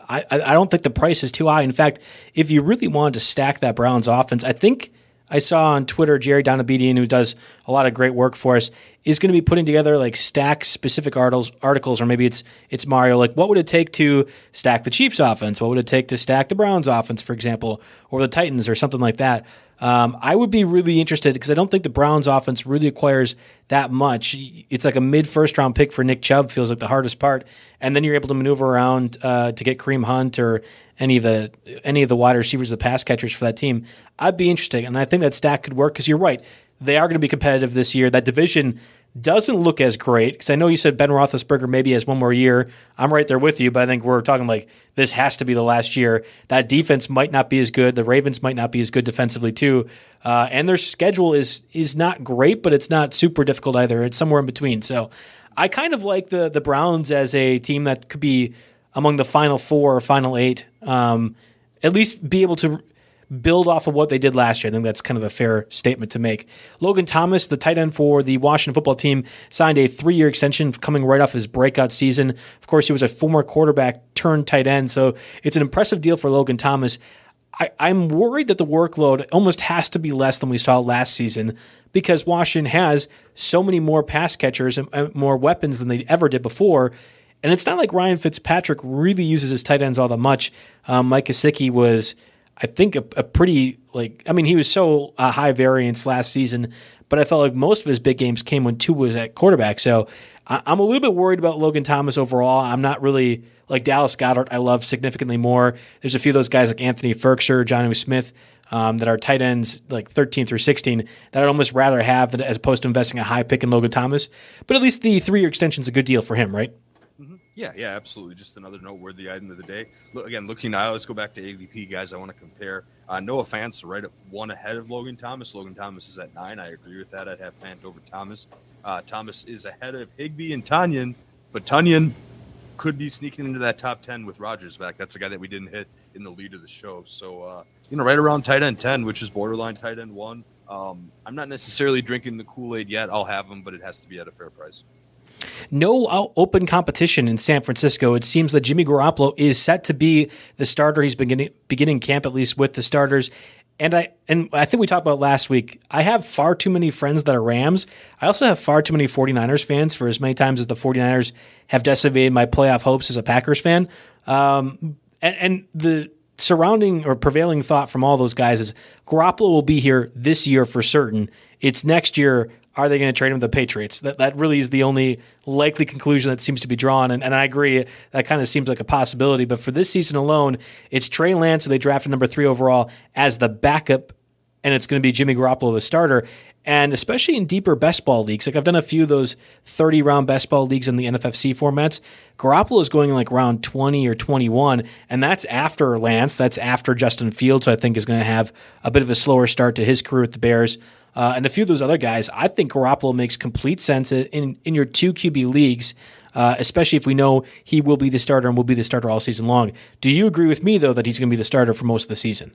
I, I don't think the price is too high. In fact, if you really wanted to stack that Browns offense, I think I saw on Twitter Jerry Donabedian, who does a lot of great work for us, is going to be putting together like stack specific articles, articles, or maybe it's it's Mario. Like, what would it take to stack the Chiefs offense? What would it take to stack the Browns offense, for example, or the Titans, or something like that? Um, I would be really interested because I don't think the Browns offense really acquires that much. It's like a mid first round pick for Nick Chubb feels like the hardest part, and then you're able to maneuver around uh, to get Kareem Hunt or any of the any of the wide receivers, the pass catchers for that team. I'd be interested, and I think that stack could work because you're right. They are going to be competitive this year. That division doesn't look as great because I know you said Ben Roethlisberger maybe has one more year. I'm right there with you, but I think we're talking like this has to be the last year. That defense might not be as good. The Ravens might not be as good defensively too, uh, and their schedule is is not great, but it's not super difficult either. It's somewhere in between. So I kind of like the the Browns as a team that could be among the final four or final eight. Um, at least be able to build off of what they did last year. I think that's kind of a fair statement to make. Logan Thomas, the tight end for the Washington football team, signed a three year extension coming right off his breakout season. Of course, he was a former quarterback turned tight end, so it's an impressive deal for Logan Thomas. I, I'm worried that the workload almost has to be less than we saw last season because Washington has so many more pass catchers and more weapons than they ever did before. And it's not like Ryan Fitzpatrick really uses his tight ends all that much. Um, Mike Gesicki was I think a, a pretty like I mean he was so uh, high variance last season, but I felt like most of his big games came when Tua was at quarterback. So I, am a little bit worried about Logan Thomas overall. I'm not really like Dallas Goedert. I love significantly more. There's a few of those guys like Anthony Firkser, Jonnu Smith. Um, that are tight ends like 13 through 16 that I'd almost rather have than, as opposed to investing a high pick in Logan Thomas. But at least the three year extension is a good deal for him, right? Yeah, yeah, absolutely. Just another noteworthy item of the day. Look, again, looking now, let's go back to ADP, guys. I want to compare uh, Noah Fant right at one ahead of Logan Thomas. Logan Thomas is at nine. I agree with that. I'd have Fant over Thomas. Uh, Thomas is ahead of Higbee and Tonyan, but Tonyan could be sneaking into that top 10 with Rodgers back. That's the guy that we didn't hit in the lead of the show. So, uh, you know, right around tight end 10, which is borderline tight end one. Um, I'm not necessarily drinking the Kool Aid yet. I'll have them, but it has to be at a fair price no open competition in San Francisco. It seems that Jimmy Garoppolo is set to be the starter. He's beginning beginning camp at least with the starters. And I and I think we talked about last week. I have far too many friends that are Rams. I also have far too many 49ers fans for as many times as the 49ers have decimated my playoff hopes as a Packers fan. Um, and, and the surrounding or prevailing thought from all those guys is Garoppolo will be here this year for certain. It's next year are they going to trade him to the Patriots? That that really is the only likely conclusion that seems to be drawn. And, and I agree, that kind of seems like a possibility. But for this season alone, it's Trey Lance, who they drafted number three overall, as the backup, and it's going to be Jimmy Garoppolo, the starter. And especially in deeper best ball leagues, like I've done a few of those 30 round best ball leagues in the NFFC formats. Garoppolo is going like round 20 or 21, and that's after Lance. That's after Justin Fields, who I think is going to have a bit of a slower start to his career with the Bears uh, and a few of those other guys, I think Garoppolo makes complete sense in in your two QB leagues, uh, especially if we know he will be the starter and will be the starter all season long. Do you agree with me though that he's going to be the starter for most of the season?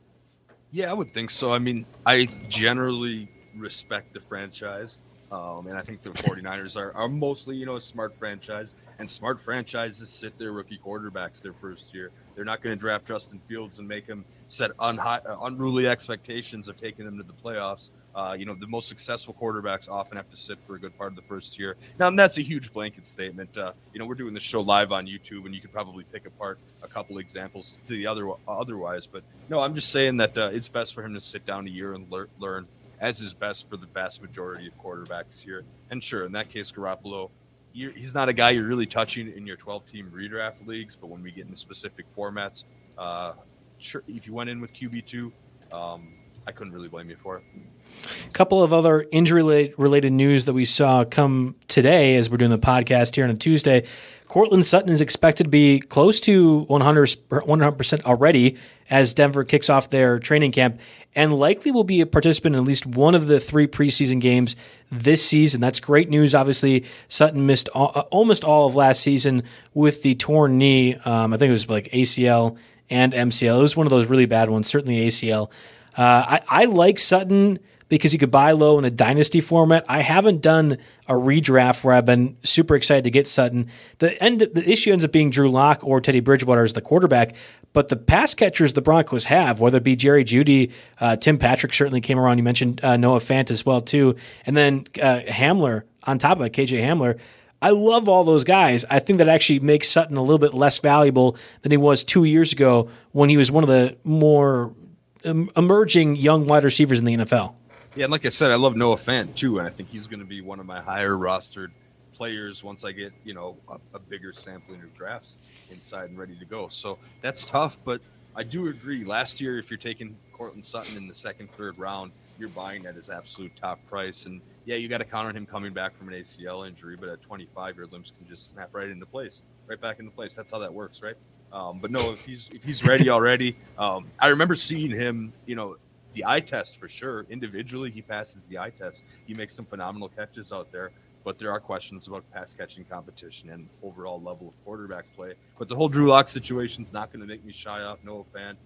Yeah, I would think so. I mean, I generally respect the franchise. Um, and I think the 49ers are, are mostly, you know, a smart franchise. And smart franchises sit their rookie quarterbacks their first year. They're not going to draft Justin Fields and make him set uh, unruly expectations of taking them to the playoffs. Uh, you know, the most successful quarterbacks often have to sit for a good part of the first year. Now, that's a huge blanket statement. Uh, you know, we're doing this show live on YouTube, and you could probably pick apart a couple examples to the other otherwise. But no, I'm just saying that uh, it's best for him to sit down a year and lear- learn, as is best for the vast majority of quarterbacks here. And sure, in that case, Garoppolo, he's not a guy you're really touching in your 12 team redraft leagues. But when we get into specific formats, uh, sure, if you went in with QB two. Um, I couldn't really blame you for it. A couple of other injury related news that we saw come today as we're doing the podcast here on a Tuesday. Courtland Sutton is expected to be close to 100, 100% already as Denver kicks off their training camp and likely will be a participant in at least one of the three preseason games this season. That's great news. Obviously, Sutton missed all, uh, almost all of last season with the torn knee. Um, I think it was like ACL and MCL. It was one of those really bad ones, certainly ACL. Uh, I, I like Sutton because you could buy low in a dynasty format. I haven't done a redraft where I've been super excited to get Sutton. The end, the issue ends up being Drew Lock or Teddy Bridgewater as the quarterback, but the pass catchers the Broncos have, whether it be Jerry Jeudy, uh, Tim Patrick certainly came around. You mentioned uh, Noah Fant as well too, and then uh, Hamler on top of that, KJ Hamler. I love all those guys. I think that actually makes Sutton a little bit less valuable than he was two years ago when he was one of the more emerging young wide receivers in the NFL. Yeah, and like I said, I love Noah Fant too, and I think he's going to be one of my higher rostered players once I get you know a, a, bigger sampling of drafts inside and ready to go. So that's tough, but I do agree. Last year, if you're taking Courtland Sutton in the second, third round, you're buying at his absolute top price, and yeah, you got to count on him coming back from an ACL injury, but at 25, your limbs can just snap right into place, right back into place. That's how that works, right? Um, but no, if he's if he's ready already, um, I remember seeing him. You know, the eye test for sure. Individually, he passes the eye test. He makes some phenomenal catches out there. but there are questions about pass catching competition and overall level of quarterback play. But the whole Drew Lock situation is not going to make me shy off Noah Fant.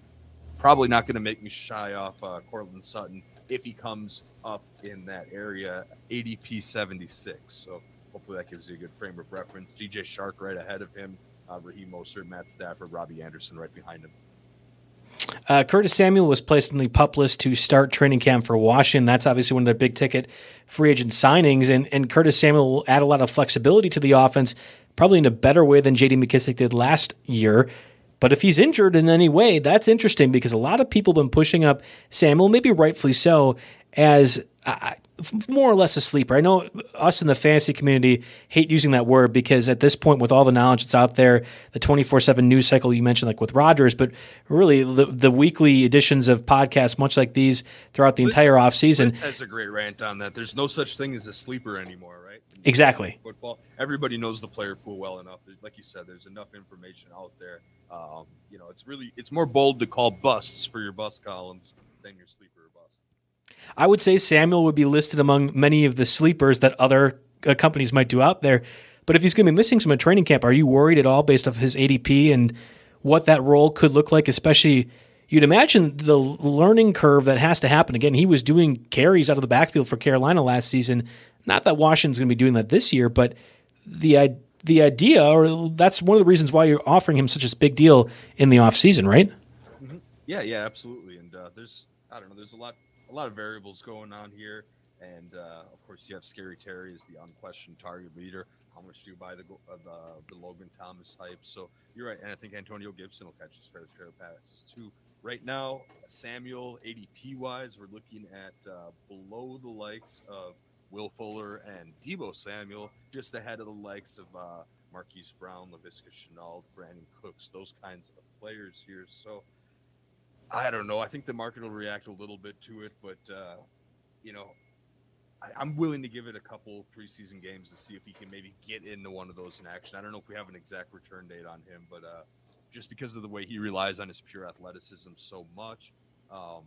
Probably not going to make me shy off uh, Courtland Sutton if he comes up in that area, ADP 76. So hopefully that gives you a good frame of reference. DJ Chark right ahead of him, uh, Raheem Mostert, Matt Stafford, Robbie Anderson right behind him. Uh, Curtis Samuel was placed on the pup list to start training camp for Washington. That's obviously one of their big ticket free agent signings, and, and Curtis Samuel will add a lot of flexibility to the offense, probably in a better way than J.D. McKissic did last year. But if he's injured in any way, that's interesting because a lot of people have been pushing up Samuel, maybe rightfully so, as more or less a sleeper. I know us in the fantasy community hate using that word because at this point, with all the knowledge that's out there, the 24 7 news cycle you mentioned, like with Rodgers, but really the, the weekly editions of podcasts, much like these throughout the Liz, entire offseason. That's a great rant on that. There's no such thing as a sleeper anymore, right? Exactly. Football. Everybody knows the player pool well enough. Like you said, there's enough information out there. Um, you know, it's really it's more bold to call busts for your bust columns than your sleeper. I would say Samuel would be listed among many of the sleepers that other uh, companies might do out there. But if he's going to be missing some of training camp, are you worried at all based off his ADP and what that role could look like? Especially, you'd imagine the learning curve that has to happen. Again, he was doing carries out of the backfield for Carolina last season. Not that Washington's going to be doing that this year, but the the idea, or that's one of the reasons why you're offering him such a big deal in the offseason, right? Mm-hmm. Yeah, yeah, absolutely. And uh, there's, I don't know, there's a lot, a lot of variables going on here. And uh, of course, you have Scary Terry as the unquestioned target leader. How much do you buy the uh, the, the Logan Thomas hype? So you're right, and I think Antonio Gibson will catch his fair share of passes too. Right now, Samuel ADP wise, we're looking at uh, below the likes of Will Fuller and Deebo Samuel, just ahead of the likes of uh, Marquise Brown, Laviska Shenault, Brandin Cooks, those kinds of players here. So I don't know. I think the market will react a little bit to it, but uh, you know, I, am willing to give it a couple preseason games to see if he can maybe get into one of those in action. I don't know if we have an exact return date on him, but uh, just because of the way he relies on his pure athleticism so much, um,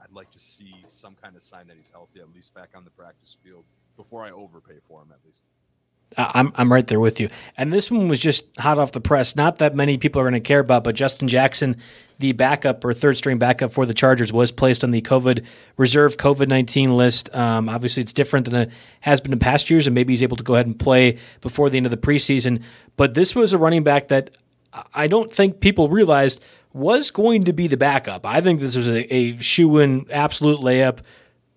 I'd like to see some kind of sign that he's healthy, at least back on the practice field, before I overpay for him, at least. I'm I'm right there with you. And this one was just hot off the press. Not that many people are going to care about, but Justin Jackson, the backup or third string backup for the Chargers, was placed on the COVID reserve COVID nineteen list. Um, obviously, it's different than it has been in past years, and maybe he's able to go ahead and play before the end of the preseason. But this was a running back that I don't think people realized was going to be the backup. I think this was a, a shoe in absolute layup.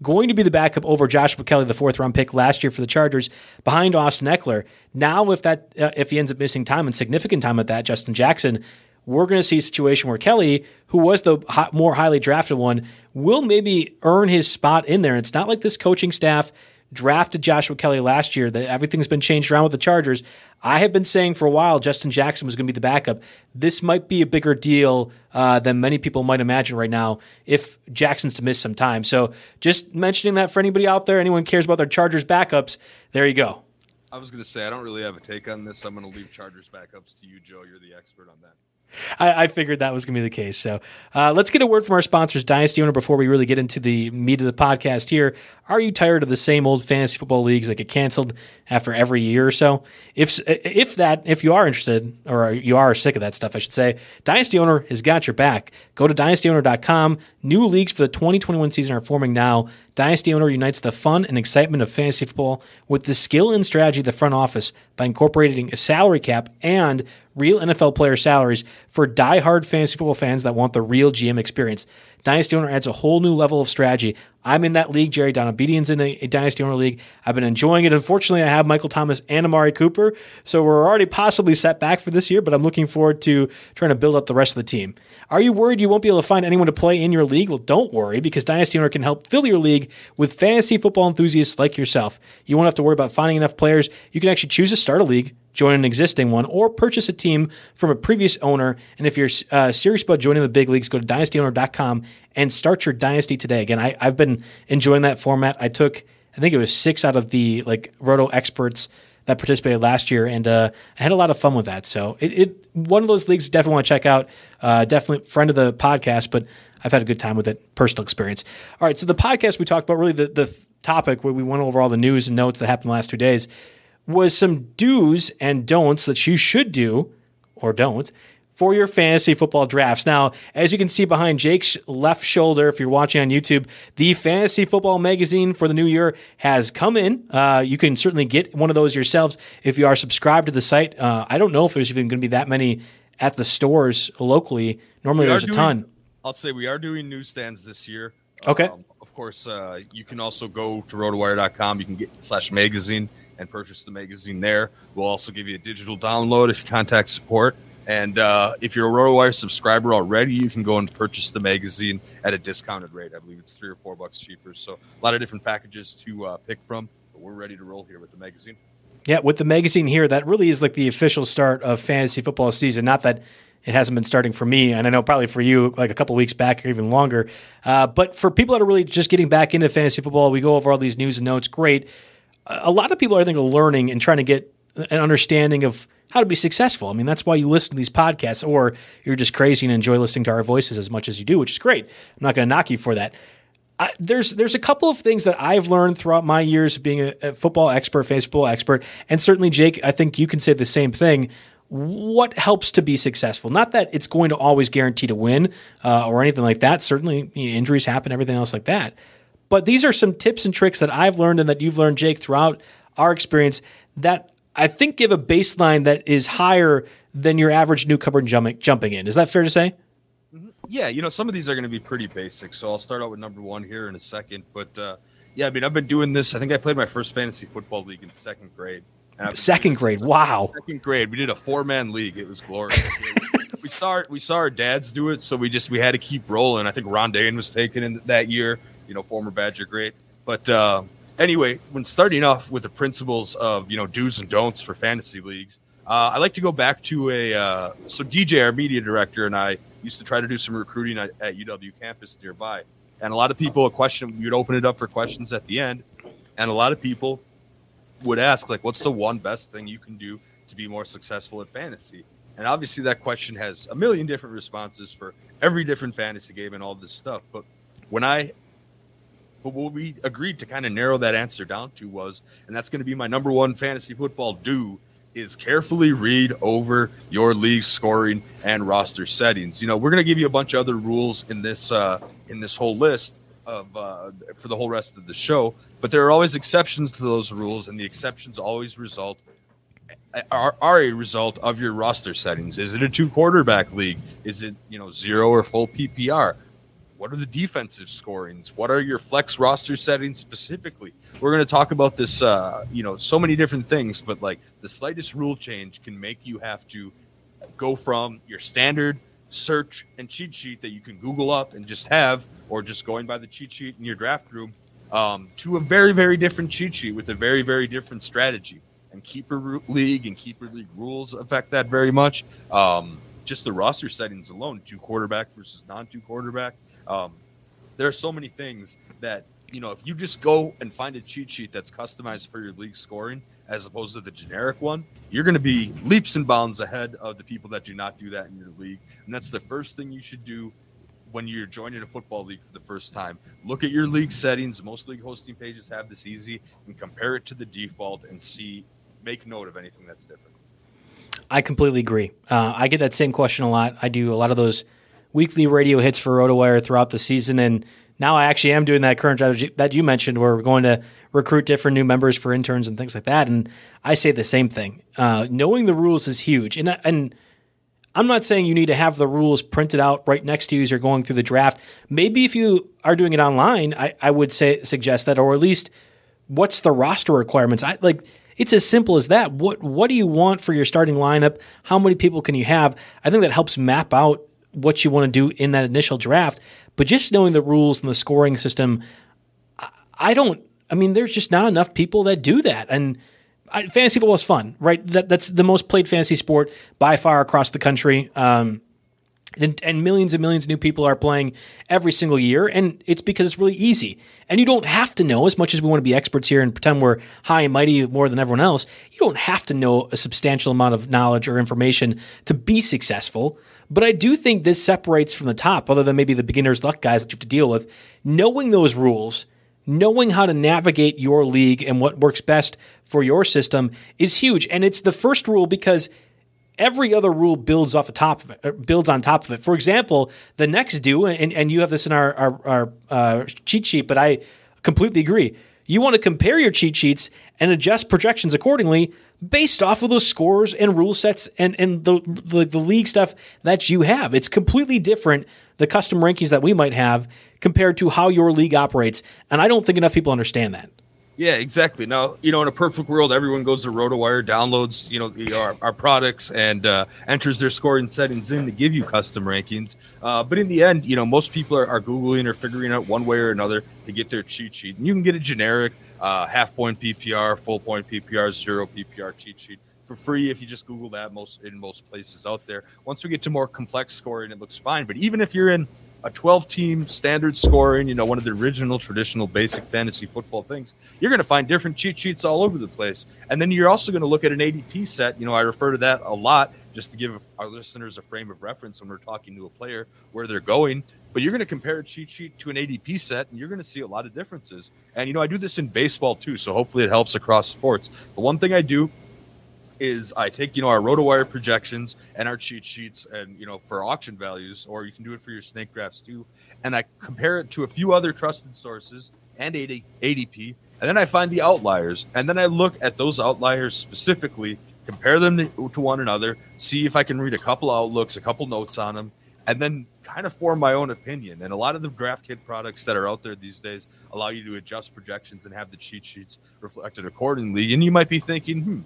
Going to be the backup over Joshua Kelley, the fourth round pick last year for the Chargers, behind Austin Ekeler. Now, if that uh, if he ends up missing time and significant time at that, Justin Jackson, we're going to see a situation where Kelley, who was the hot, more highly drafted one, will maybe earn his spot in there. It's not like this coaching staff drafted Joshua Kelley last year, that everything's been changed around with the Chargers. I have been saying for a while Justin Jackson was going to be the backup. This might be a bigger deal uh, than many people might imagine right now if Jackson's to miss some time. So just mentioning that for anybody out there, anyone cares about their Chargers backups, there you go. I was going to say, I don't really have a take on this. I'm going to leave Chargers backups to you, Joe. You're the expert on that. I, I, figured that was going to be the case. So uh, let's get a word from our sponsors, Dynasty Owner, before we really get into the meat of the podcast here. Are you tired of the same old fantasy football leagues that get canceled after every year or so? If if that if you are interested or you are sick of that stuff, I should say, Dynasty Owner has got your back. Go to dynastyowner.com. New leagues for the 2021 season are forming now. Dynasty Owner unites the fun and excitement of fantasy football with the skill and strategy of the front office by incorporating a salary cap and real NFL player salaries for die-hard fantasy football fans that want the real GM experience. Dynasty Owner adds a whole new level of strategy. I'm in that league. Jerry Donabedian's in a, a, Dynasty Owner league. I've been enjoying it. Unfortunately, I have Michael Thomas and Amari Cooper, so we're already possibly set back for this year, but I'm looking forward to trying to build up the rest of the team. Are you worried you won't be able to find anyone to play in your league? Well, don't worry because Dynasty Owner can help fill your league with fantasy football enthusiasts like yourself. You won't have to worry about finding enough players. You can actually choose to start a league join an existing one, or purchase a team from a previous owner. And if you're uh, serious about joining the big leagues, go to dynastyowner.com and start your dynasty today. Again, I, I've been enjoying that format. I took, I think it was six out of the like roto experts that participated last year, and uh, I had a lot of fun with that. So it, it one of those leagues definitely want to check out. Uh, definitely friend of the podcast, but I've had a good time with it, personal experience. All right, so the podcast we talked about, really the, the topic where we went over all the news and notes that happened the last two days, was some do's and don'ts that you should do or don't for your fantasy football drafts. Now, as you can see behind Jake's left shoulder, if you're watching on YouTube, the Fantasy Football Magazine for the new year has come in. Uh, you can certainly get one of those yourselves if you are subscribed to the site. Uh, I don't know if there's even going to be that many at the stores locally. Normally, there's a doing, ton. I'll say we are doing newsstands this year. Okay. Um, of course, uh, you can also go to rotowire.com. You can get slash magazine and purchase the magazine there. We'll also give you a digital download if you contact support. And uh, if you're a RotoWire subscriber already, you can go and purchase the magazine at a discounted rate. I believe it's three or four bucks cheaper. So a lot of different packages to uh, pick from. But we're ready to roll here with the magazine. Yeah, with the magazine here, that really is like the official start of fantasy football season. Not that it hasn't been starting for me, and I know probably for you, like a couple weeks back or even longer. Uh, but for people that are really just getting back into fantasy football, we go over all these news and notes. Great. A lot of people, I think, are learning and trying to get an understanding of how to be successful. I mean, that's why you listen to these podcasts, or you're just crazy and enjoy listening to our voices as much as you do, which is great. I'm not going to knock you for that. I, there's there's a couple of things that I've learned throughout my years of being a, a football expert, football expert, and certainly Jake, I think you can say the same thing. What helps to be successful? Not that it's going to always guarantee to win uh, or anything like that. Certainly, you know, injuries happen, everything else like that. But these are some tips and tricks that I've learned and that you've learned, Jake, throughout our experience that I think give a baseline that is higher than your average newcomer jumping jumping in. Is that fair to say? Yeah, you know, some of these are going to be pretty basic. So I'll start out with number one here in a second. But uh, yeah, I mean, I've been doing this. I think I played my first fantasy football league in second grade. Second grade, wow. Second grade, we did a four man league. It was glorious. we start we saw our dads do it, so we just we had to keep rolling. I think Ron Dayne was taken in that year. You know, former Badger great. But uh, anyway, when starting off with the principles of you know do's and don'ts for fantasy leagues, uh, I like to go back to a uh, so DJ, our media director, and I used to try to do some recruiting at, at UW campus nearby, and a lot of people a question you'd open it up for questions at the end, and a lot of people would ask like, "What's the one best thing you can do to be more successful at fantasy?" And obviously, that question has a million different responses for every different fantasy game and all this stuff. But when I but what we agreed to kind of narrow that answer down to was, and that's going to be my number one fantasy football do, is carefully read over your league scoring and roster settings. You know, we're going to give you a bunch of other rules in this uh, in this whole list of uh, for the whole rest of the show, but there are always exceptions to those rules, and the exceptions always result are, are a result of your roster settings. Is it a two quarterback league? Is it you know zero or full PPR? What are the defensive scorings? What are your flex roster settings specifically? We're going to talk about this, uh, you know, so many different things, but like the slightest rule change can make you have to go from your standard search and cheat sheet that you can Google up and just have, or just going by the cheat sheet in your draft room, um, to a very, very different cheat sheet with a very, very different strategy. And keeper league and keeper league rules affect that very much. Um, just the roster settings alone, two quarterback versus non two quarterback. Um, there are so many things that you know if you just go and find a cheat sheet that's customized for your league scoring as opposed to the generic one, you're going to be leaps and bounds ahead of the people that do not do that in your league. And that's the first thing you should do when you're joining a football league for the first time. Look at your league settings. Most league hosting pages have this easy and compare it to the default and see, make note of anything that's different. I completely agree. Uh, I get that same question a lot. I do a lot of those weekly radio hits for RotoWire throughout the season. And now I actually am doing that current strategy that you mentioned where we're going to recruit different new members for interns and things like that. And I say the same thing. Uh, knowing the rules is huge. And, and I'm not saying you need to have the rules printed out right next to you as you're going through the draft. Maybe if you are doing it online, I, I would say suggest that, or at least what's the roster requirements? I like it's as simple as that. What what do you want for your starting lineup? How many people can you have? I think that helps map out what you want to do in that initial draft. But just knowing the rules and the scoring system, I don't. I mean, there's just not enough people that do that, and I, fantasy football is fun, right? That, that's the most played fantasy sport by far across the country. Um, and, and millions and millions of new people are playing every single year. And it's because it's really easy. And you don't have to know, as much as we want to be experts here and pretend we're high and mighty more than everyone else, you don't have to know a substantial amount of knowledge or information to be successful. But I do think this separates from the top, other than maybe the beginner's luck guys that you have to deal with. Knowing those rules, knowing how to navigate your league and what works best for your system is huge. And it's the first rule because – every other rule builds off the top of it, uh, builds on top of it. For example, the next do, and, and you have this in our, our, our uh, cheat sheet, but I completely agree. You want to compare your cheat sheets and adjust projections accordingly based off of those scores and rule sets and, and the, the, the league stuff that you have. It's completely different, the custom rankings that we might have compared to how your league operates. And I don't think enough people understand that. Yeah, exactly. Now, you know, in a perfect world, everyone goes to RotoWire, downloads, you know, our, our products, and uh, enters their scoring settings in to give you custom rankings. Uh, but in the end, you know, most people are, are, Googling or figuring out one way or another to get their cheat sheet. And you can get a generic uh, half point PPR, full point PPR, zero PPR cheat sheet for free if you just Google that most in most places out there. Once we get to more complex scoring, it looks fine. But even if you're in a 12 team standard scoring, you know, one of the original traditional basic fantasy football things, you're going to find different cheat sheets all over the place. And then you're also going to look at an ADP set. You know, I refer to that a lot just to give our listeners a frame of reference when we're talking to a player where they're going. But you're going to compare a cheat sheet to an ADP set, and you're going to see a lot of differences. And, you know, I do this in baseball too, so hopefully it helps across sports. The one thing I do is I take you know our RotoWire projections and our cheat sheets and you know for auction values, or you can do it for your snake drafts too, and I compare it to a few other trusted sources and ADP, and then I find the outliers, and then I look at those outliers specifically, compare them to, to one another, see if I can read a couple outlooks, a couple notes on them, and then kind of form my own opinion. And a lot of the draft kit products that are out there these days allow you to adjust projections and have the cheat sheets reflected accordingly. And you might be thinking, hmm,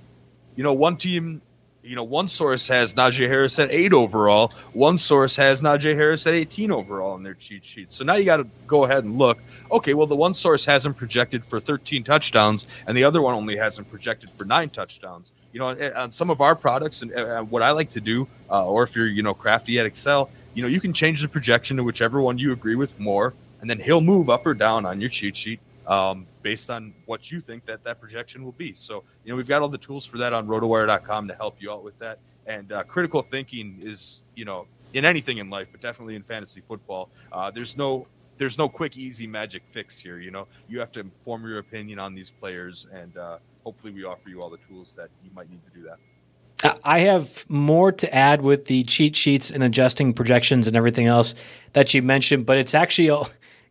you know, one team, you know, one source has Najee Harris at eight overall, one source has Najee Harris at 18 overall in their cheat sheet. So now you got to go ahead and look. Okay, well, the one source has him projected for 13 touchdowns, and the other one only has him projected for nine touchdowns. You know, on some of our products, and what I like to do, uh, or if you're, you know, crafty at Excel, you know, you can change the projection to whichever one you agree with more, and then he'll move up or down on your cheat sheet um, based on what you think that that projection will be. So, you know, we've got all the tools for that on rotowire.com to help you out with that. And uh, critical thinking is, you know, in anything in life, but definitely in fantasy football. Uh, there's no there's no quick, easy magic fix here. You know, you have to form your opinion on these players, and uh, hopefully, we offer you all the tools that you might need to do that. I have more to add with the cheat sheets and adjusting projections and everything else that you mentioned, but it's actually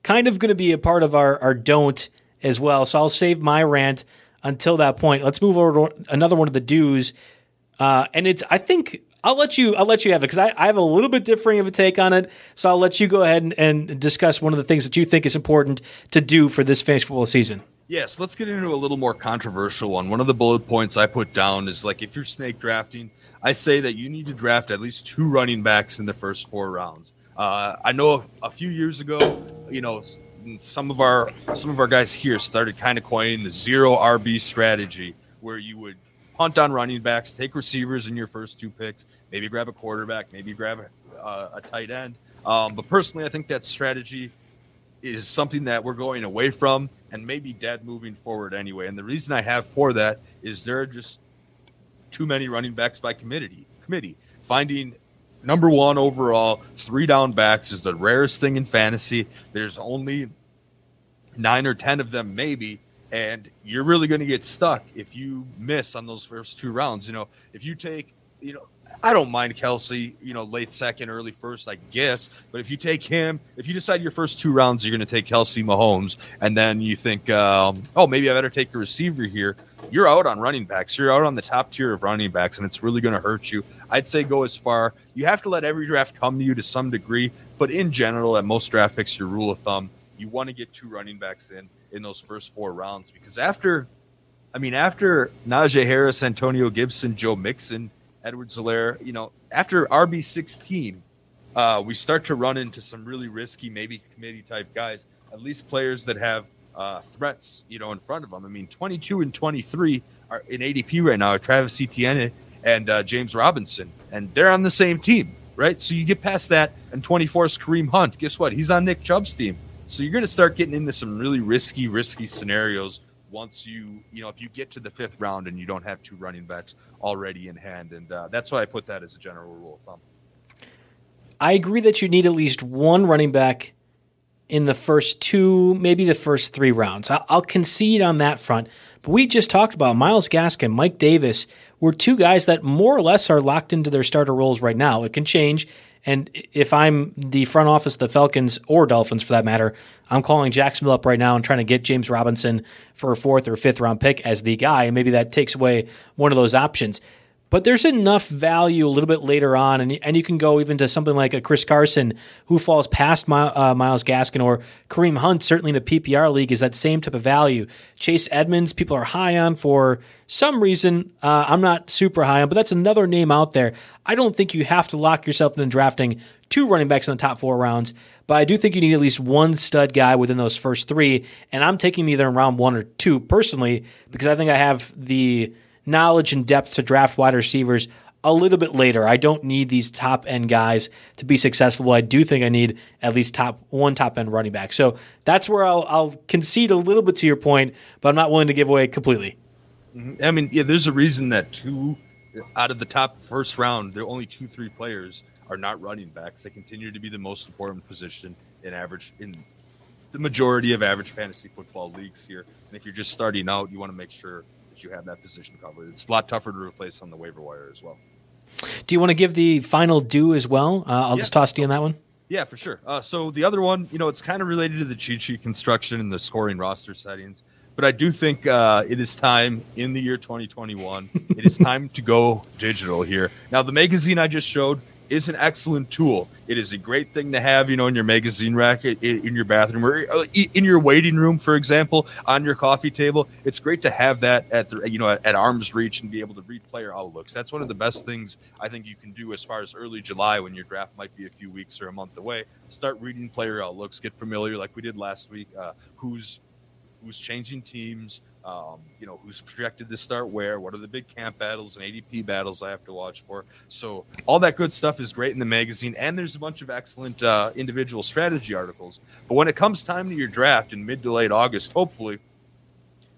kind of going to be a part of our, our don't as well. So I'll save my rant until that point. Let's move over to another one of the do's. Uh, and it's, I think, I'll let you, I'll let you have it because I, I, have a little bit differing of a take on it. So I'll let you go ahead and, and, discuss one of the things that you think is important to do for this fantasy football season. Yes, let's get into a little more controversial one. One of the bullet points I put down is like if you're snake drafting, I say that you need to draft at least two running backs in the first four rounds. Uh, I know a, few years ago, you know, some of our some of our guys here started kind of coining the zero RB strategy, where you would punt on running backs, take receivers in your first two picks, maybe grab a quarterback, maybe grab a, uh, a tight end. Um, but personally, I think that strategy is something that we're going away from and maybe dead moving forward anyway. And the reason I have for that is there are just too many running backs by committee. Committee finding number one overall, three down backs is the rarest thing in fantasy. There's only nine or 10 of them, maybe. And you're really going to get stuck if you miss on those first two rounds. You know, if you take, you know, I don't mind Kelce, you know, late second, early first, I guess. But if you take him, if you decide your first two rounds you're going to take Kelce Mahomes, and then you think, um, oh, maybe I better take a receiver here, you're out on running backs. You're out on the top tier of running backs, and it's really going to hurt you. I'd say go as far. You have to let every draft come to you to some degree, but in general, at most draft picks, your rule of thumb, you want to get two running backs in in those first four rounds because after, I mean, after Najee Harris, Antonio Gibson, Joe Mixon, Edwards-Helaire, you know, after RB sixteen, uh, we start to run into some really risky, maybe committee type guys. At least players that have uh, threats, you know, in front of them. I mean, twenty two and twenty three are in ADP right now. Travis Etienne and uh, James Robinson, and they're on the same team. right? So you get past that, and 24 is Kareem Hunt. Guess what? He's on Nick Chubb's team. So you're going to start getting into some really risky, risky scenarios once you, you know, if you get to the fifth round and you don't have two running backs already in hand. And uh, that's why I put that as a general rule of thumb. I agree that you need at least one running back in the first two, maybe the first three rounds. I'll concede on that front. But we just talked about Myles Gaskin, Mike Davis were two guys that more or less are locked into their starter roles right now. It can change. And if I'm the front office of the Falcons or Dolphins for that matter, I'm calling Jacksonville up right now and trying to get James Robinson for a fourth or fifth round pick as the guy. And maybe that takes away one of those options. But there's enough value a little bit later on, and, and you can go even to something like a Chris Carson who falls past My, uh, Myles Gaskin or Kareem Hunt, certainly in a PPR league, is that same type of value. Chase Edmonds, people are high on for some reason. Uh, I'm not super high on, but that's another name out there. I don't think you have to lock yourself into drafting two running backs in the top four rounds, but I do think you need at least one stud guy within those first three. And I'm taking either in round one or two personally because I think I have the – knowledge and depth to draft wide receivers a little bit later. I don't need these top end guys to be successful. I do think I need at least top one top end running back. So that's where I'll, I'll concede a little bit to your point, but I'm not willing to give away completely. Mm-hmm. I mean, yeah, there's a reason that two out of the top first round, there are only two, three players are not running backs. They continue to be the most important position in average in the majority of average fantasy football leagues here. And if you're just starting out, you want to make sure you have that position covered. It's a lot tougher to replace on the waiver wire as well. Do you want to give the final do as well? Uh, I'll yes. just toss to you on that one. Yeah, for sure. Uh, so the other one, you know, it's kind of related to the cheat sheet construction and the scoring roster settings, but I do think uh, it is time in the year 2021. it is time to go digital here. Now, the magazine I just showed is an excellent tool. It is a great thing to have, you know, in your magazine rack, in your bathroom, or uh, in your waiting room, for example, on your coffee table. It's great to have that at the, you know, at arm's reach and be able to read player outlooks. That's one of the best things I think you can do as far as early July when your draft might be a few weeks or a month away. Start reading player outlooks, get familiar, like we did last week. Uh, who's who's changing teams, um, you know, who's projected to start where, what are the big camp battles and ADP battles I have to watch for. So all that good stuff is great in the magazine, and there's a bunch of excellent uh, individual strategy articles. But when it comes time to your draft in mid to late August, hopefully,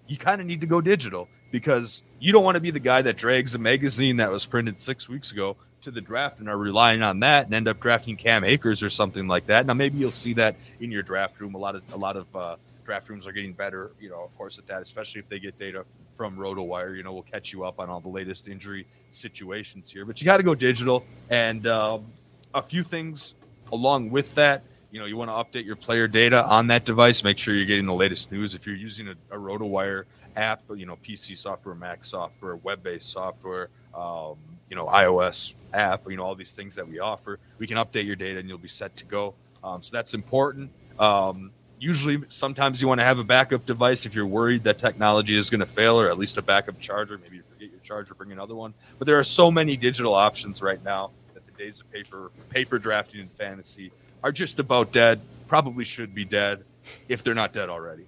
you kind of need to go digital because you don't want to be the guy that drags a magazine that was printed six weeks ago to the draft and are relying on that and end up drafting Cam Akers or something like that. Now maybe you'll see that in your draft room. A lot of a lot of uh, draft rooms are getting better, you know, of course, at that, especially if they get data from RotoWire. You know, we'll catch you up on all the latest injury situations here. But you got to go digital. And um, a few things along with that, you know, you want to update your player data on that device. Make sure you're getting the latest news. If you're using a, a RotoWire app, you know, PC software, Mac software, web based software, um, you know, iOS app, you know, all these things that we offer, we can update your data and you'll be set to go. Um, so that's important. Um, usually sometimes you want to have a backup device if you're worried that technology is going to fail or at least a backup charger maybe you forget your charger bring another one but there are so many digital options right now that the days of paper paper drafting and fantasy are just about dead probably should be dead if they're not dead already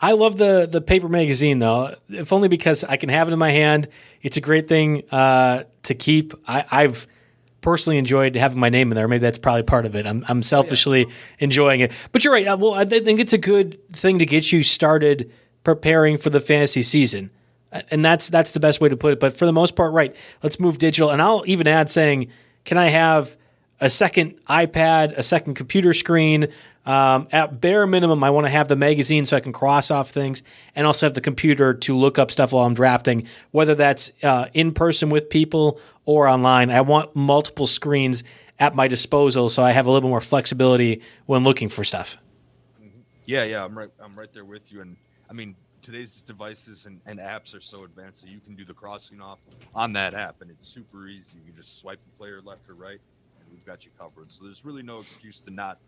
I love the the paper magazine though, if only because I can have it in my hand. It's a great thing uh, to keep. I, I've personally enjoyed having my name in there. Maybe that's probably part of it. I'm, I'm selfishly yeah. enjoying it. But you're right. Uh, well, I think it's a good thing to get you started preparing for the fantasy season. And that's that's the best way to put it. But for the most part, right. Let's move digital. And I'll even add saying, can I have a second iPad, a second computer screen, um, at bare minimum, I want to have the magazine so I can cross off things and also have the computer to look up stuff while I'm drafting, whether that's uh, in person with people or online. I want multiple screens at my disposal so I have a little more flexibility when looking for stuff. Yeah, yeah, I'm right. I'm right there with you. And I mean, today's devices and, and apps are so advanced that you can do the crossing off on that app, and it's super easy. You can just swipe the player left or right, and we've got you covered. So there's really no excuse to not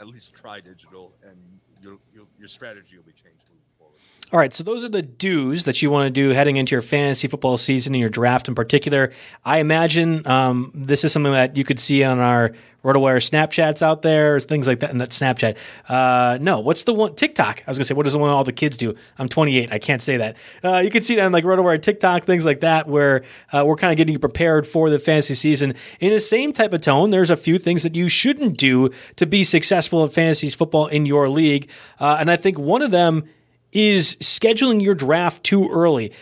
at least try digital, and you'll, you'll, your strategy will be changed moving forward. All right, so those are the do's that you want to do heading into your fantasy football season and your draft in particular. I imagine um, this is something that you could see on our RotoWire Snapchats out there, things like that. Not Snapchat. Uh, no, what's the one? TikTok. I was gonna say, what is the one all the kids do? I'm 28. I can't say that. Uh, you can see that on like RotoWire TikTok, things like that, where uh, we're kind of getting prepared for the fantasy season. In the same type of tone, there's a few things that you shouldn't do to be successful at fantasy football in your league, uh, and I think one of them is scheduling your draft too early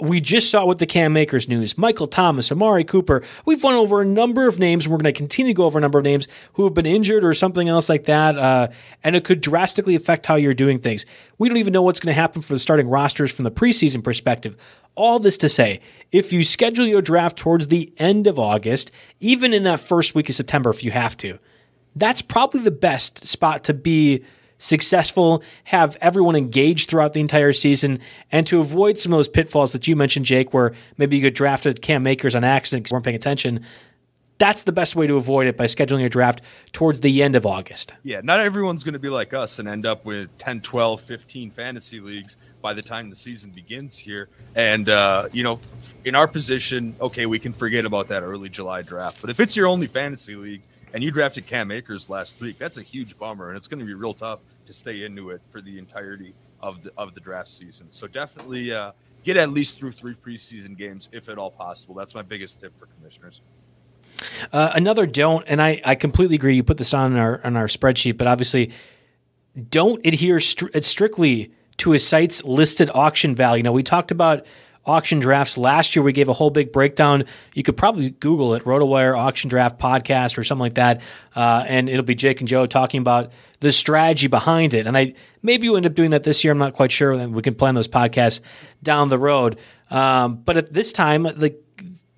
we just saw with the Cam Akers news, Michael Thomas, Amari Cooper. We've went over a number of names. And we're going to continue to go over a number of names who have been injured or something else like that. Uh, and it could drastically affect how you're doing things. We don't even know what's going to happen for the starting rosters from the preseason perspective. All this to say, if you schedule your draft towards the end of August, even in that first week of September, if you have to, that's probably the best spot to be successful, have everyone engaged throughout the entire season, and to avoid some of those pitfalls that you mentioned, Jake, where maybe you get drafted Cam Akers on accident because you weren't paying attention. That's the best way to avoid it by scheduling your draft towards the end of August. Yeah, not everyone's going to be like us and end up with 10, 12, 15 fantasy leagues by the time the season begins here. And, uh, you know, in our position, okay, we can forget about that early July draft. But if it's your only fantasy league and you drafted Cam Akers last week, that's a huge bummer. And it's going to be real tough to stay into it for the entirety of the of the draft season. So definitely uh, get at least through three preseason games if at all possible. That's my biggest tip for commissioners. Uh, another don't, and I, I completely agree. You put this on our on our spreadsheet, but obviously don't adhere stri- strictly to a site's listed auction value. Now we talked about auction drafts. Last year, we gave a whole big breakdown. You could probably Google it, RotoWire Auction Draft Podcast or something like that, uh, and it'll be Jake and Joe talking about the strategy behind it. And I maybe you end up doing that this year. I'm not quite sure. We can plan those podcasts down the road. Um, but at this time, like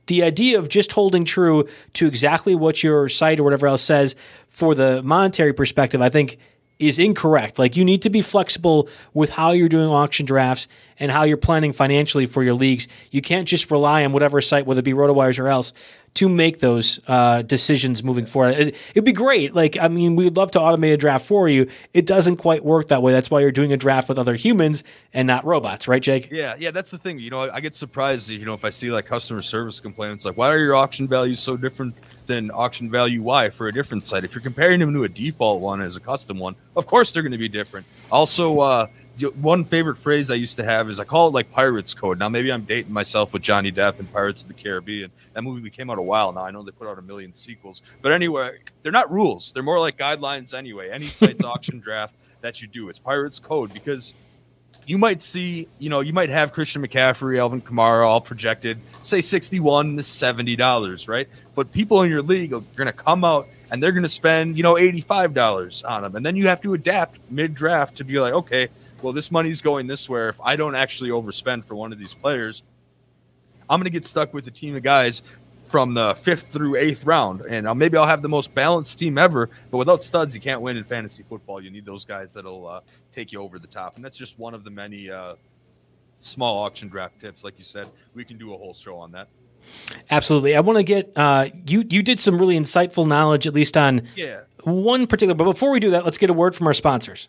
the idea of just holding true to exactly what your site or whatever else says for the monetary perspective, I think is incorrect. Like you need to be flexible with how you're doing auction drafts and how you're planning financially for your leagues. You can't just rely on whatever site, whether it be RotoWires or else, to make those uh, decisions moving forward. It, would be great. Like, I mean, we'd love to automate a draft for you. It doesn't quite work that way. That's why you're doing a draft with other humans and not robots, right, Jake? Yeah, yeah, that's the thing. You know, I get surprised, you know, if I see like customer service complaints, like, why are your auction values so different than auction value Y for a different site? If you're comparing them to a default one as a custom one, of course they're going to be different. Also, uh, one favorite phrase I used to have is I call it like Pirates Code. Now maybe I'm dating myself with Johnny Depp and Pirates of the Caribbean. That movie came out a while now. I know they put out a million sequels, but anyway, they're not rules. They're more like guidelines anyway. Any site's auction draft that you do, it's Pirates Code because you might see, you know, you might have Christian McCaffrey, Alvin Kamara all projected, say 61 to $70, right? But people in your league are going to come out and they're going to spend, you know, $85 on them. And then you have to adapt mid draft to be like, okay, well, this money's going this way. If I don't actually overspend for one of these players, I'm going to get stuck with a team of guys from the fifth through eighth round. And uh, maybe I'll have the most balanced team ever, but without studs, you can't win in fantasy football. You need those guys that'll uh, take you over the top. And that's just one of the many uh, small auction draft tips. Like you said, we can do a whole show on that. Absolutely. I want to get uh, you. You did some really insightful knowledge, at least on yeah. one particular. But before we do that, let's get a word from our sponsors.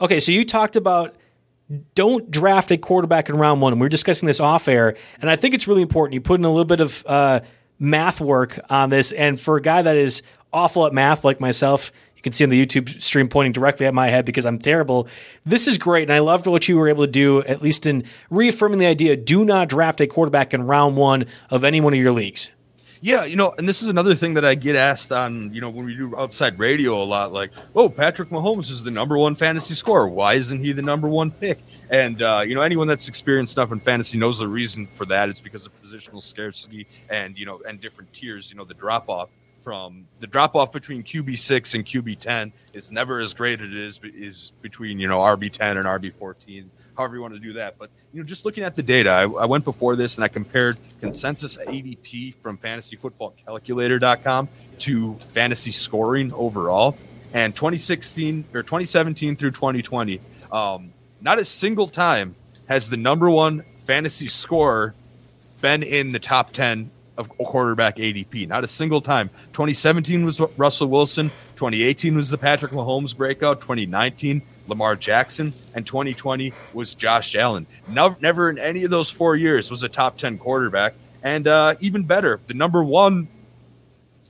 Okay, so you talked about don't draft a quarterback in round one. And we were discussing this off air, and I think it's really important. You put in a little bit of uh, math work on this, and for a guy that is awful at math like myself, you can see on the YouTube stream pointing directly at my head because I'm terrible. This is great, and I loved what you were able to do, at least in reaffirming the idea: do not draft a quarterback in round one of any one of your leagues. Yeah, you know, and this is another thing that I get asked on, you know, when we do outside radio a lot, like, oh, Patrick Mahomes is the number one fantasy scorer. Why isn't he the number one pick? And uh, you know, anyone that's experienced enough in fantasy knows the reason for that. It's because of positional scarcity and you know, and different tiers. You know, the drop off. from the drop off between QB six and QB ten is never as great as it is is between you know RB ten and RB fourteen. However you want to do that, but you know, just looking at the data, I, I went before this and I compared consensus ADP from FantasyFootballCalculator.com to fantasy scoring overall, and 2016 or 2017 through 2020, um, not a single time has the number one fantasy scorer been in the top 10 of quarterback ADP. Not a single time. 2017 was Russell Wilson. 2018 was the Patrick Mahomes breakout. 2019, Lamar Jackson. And 2020 was Josh Allen. Never, never in any of those four years was a top 10 quarterback. And uh, even better, the number one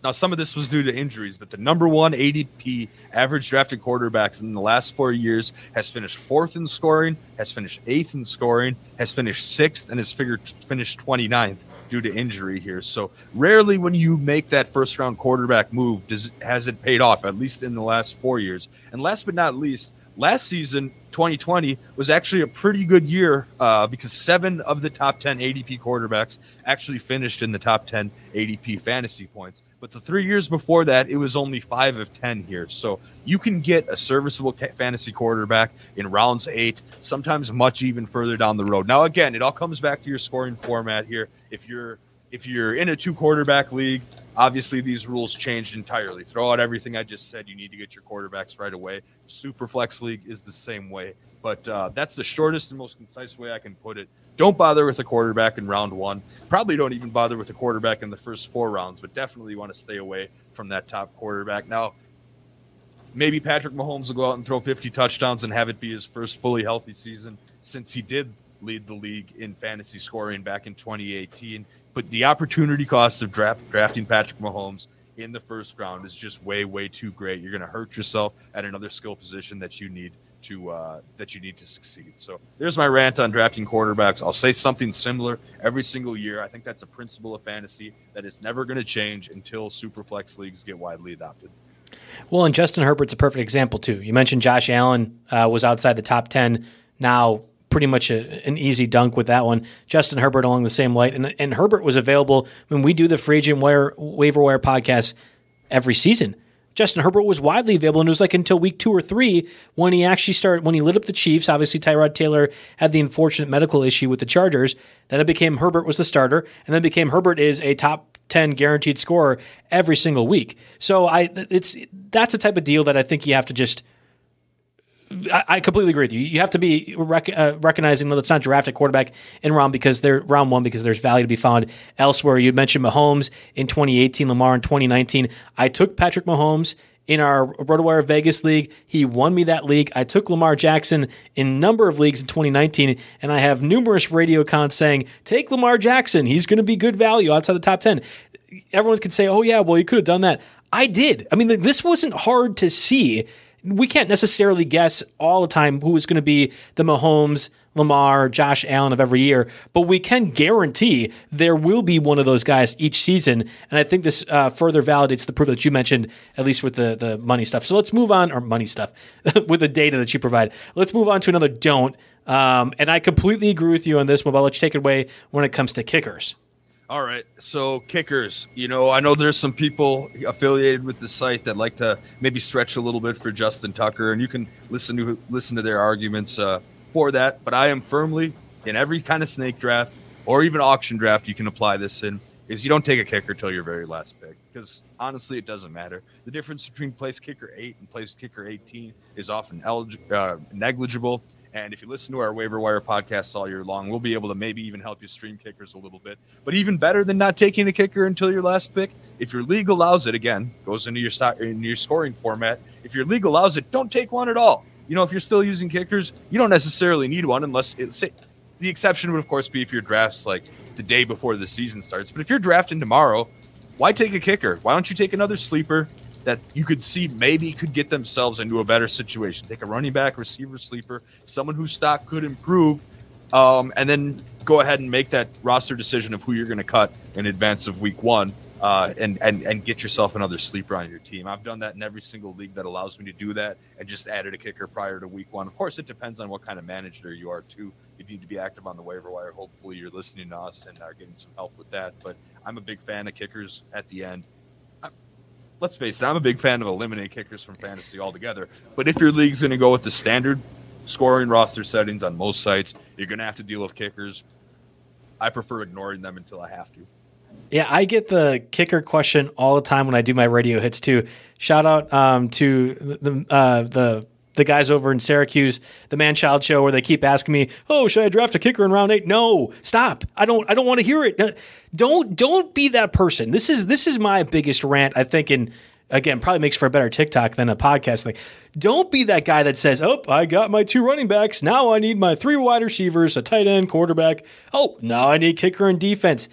now, some of this was due to injuries, but the number one ADP average drafted quarterbacks in the last four years has finished fourth in scoring, has finished eighth in scoring, has finished sixth, and has figured finished 29th due to injury here. So rarely when you make that first round quarterback move does has it paid off, at least in the last four years. And last but not least, last season 2020 was actually a pretty good year uh, because seven of the top 10 ADP quarterbacks actually finished in the top 10 ADP fantasy points. But the three years before that, it was only five of 10 here. So you can get a serviceable fantasy quarterback in rounds eight, sometimes much even further down the road. Now, again, it all comes back to your scoring format here. If you're if you're in a two quarterback league, obviously these rules changed entirely. Throw out everything I just said. You need to get your quarterbacks right away. Super flex league is the same way, but uh, that's the shortest and most concise way I can put it. Don't bother with a quarterback in round one. Probably don't even bother with a quarterback in the first four rounds, but definitely want to stay away from that top quarterback. Now, maybe Patrick Mahomes will go out and throw 50 touchdowns and have it be his first fully healthy season since he did lead the league in fantasy scoring back in 2018 but the opportunity cost of draft, drafting Patrick Mahomes in the first round is just way, way too great. You're going to hurt yourself at another skill position that you need to uh, that you need to succeed. So there's my rant on drafting quarterbacks. I'll say something similar every single year. I think that's a principle of fantasy that is never going to change until superflex leagues get widely adopted. Well, and Justin Herbert's a perfect example too. You mentioned Josh Allen uh, was outside the top ten. Now pretty much a, an easy dunk with that one. Justin Herbert along the same light, and and Herbert was available when we do the free agent wire, waiver wire podcast every season. Justin Herbert was widely available, and it was like until week two or three when he actually started when he lit up the Chiefs. Obviously, Tyrod Taylor had the unfortunate medical issue with the Chargers. Then it became Herbert was the starter, and then became Herbert is a top 10 guaranteed scorer every single week. So I it's that's a type of deal that I think you have to just I, completely agree with you. You have to be rec- uh, recognizing that it's not draft a quarterback in round because they're round one because there's value to be found elsewhere. You mentioned Mahomes in 2018, Lamar in 2019. I took Patrick Mahomes in our RotoWire Vegas league. He won me that league. I took Lamar Jackson in number of leagues in 2019, and I have numerous radio cons saying, take Lamar Jackson. He's going to be good value outside the top 10. Everyone could say, oh, yeah, well, you could have done that. I did. I mean, this wasn't hard to see we can't necessarily guess all the time who is going to be the Mahomes, Lamar, Josh Allen of every year, but we can guarantee there will be one of those guys each season. And I think this uh, further validates the proof that you mentioned, at least with the, the money stuff. So let's move on, or money stuff, with the data that you provide. Let's move on to another don't. Um, and I completely agree with you on this one, but I'll let you take it away when it comes to kickers. All right. So kickers, you know, I know there's some people affiliated with the site that like to maybe stretch a little bit for Justin Tucker, and you can listen to listen to their arguments uh, for that. But I am firmly in every kind of snake draft or even auction draft you can apply this in is you don't take a kicker till your very last pick because honestly it doesn't matter. The difference between place kicker eight and place kicker 18 is often elig- uh, negligible. And if you listen to our waiver wire podcasts all year long, we'll be able to maybe even help you stream kickers a little bit. But even better than not taking a kicker until your last pick, if your league allows it, again, goes into your into your scoring format. If your league allows it, don't take one at all. You know, if you're still using kickers, you don't necessarily need one unless it's the exception would of course be if your draft's like the day before the season starts. But if you're drafting tomorrow, why take a kicker? Why don't you take another sleeper? That you could see maybe could get themselves into a better situation. Take a running back, receiver, sleeper, someone whose stock could improve, um, and then go ahead and make that roster decision of who you're going to cut in advance of week one. Uh, and, and and get yourself another sleeper on your team. I've done that in every single league that allows me to do that, and just added a kicker prior to week one. Of course, it depends on what kind of manager you are too. If you need to be active on the waiver wire. Hopefully, you're listening to us and are getting some help with that. But I'm a big fan of kickers at the end let's face it, I'm a big fan of eliminating kickers from fantasy altogether. But if your league's going to go with the standard scoring roster settings on most sites, you're going to have to deal with kickers. I prefer ignoring them until I have to. Yeah, I get the kicker question all the time when I do my radio hits too. Shout out um, to the uh, the the guys over in Syracuse, the Man Child Show, where they keep asking me, "Oh, should I draft a kicker in round eight? No, stop. I don't. I don't want to hear it. Uh, don't don't be that person. This is this is my biggest rant. I think in again probably makes for a better TikTok than a podcast thing. Don't be that guy that says, "Oh, I got my two running backs. Now I need my three wide receivers, a tight end, quarterback. Oh, now I need kicker and defense."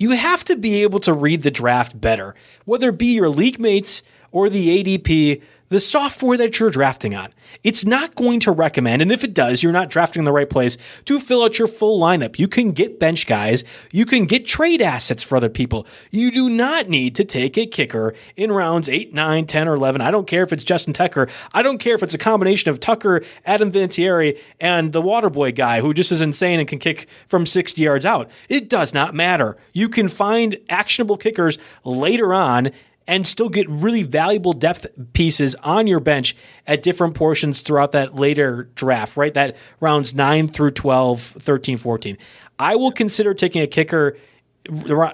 You have to be able to read the draft better, whether it be your league mates or the ADP the software that you're drafting on. It's not going to recommend, and if it does, you're not drafting in the right place to fill out your full lineup. You can get bench guys, you can get trade assets for other people. You do not need to take a kicker in rounds 8, 9, 10, or 11. I don't care if it's Justin Tucker. I don't care if it's a combination of Tucker, Adam Vinatieri, and the Waterboy guy who just is insane and can kick from 60 yards out. It does not matter. You can find actionable kickers later on and still get really valuable depth pieces on your bench at different portions throughout that later draft, right? That rounds 9 through 12, 13, 14. I will consider taking a kicker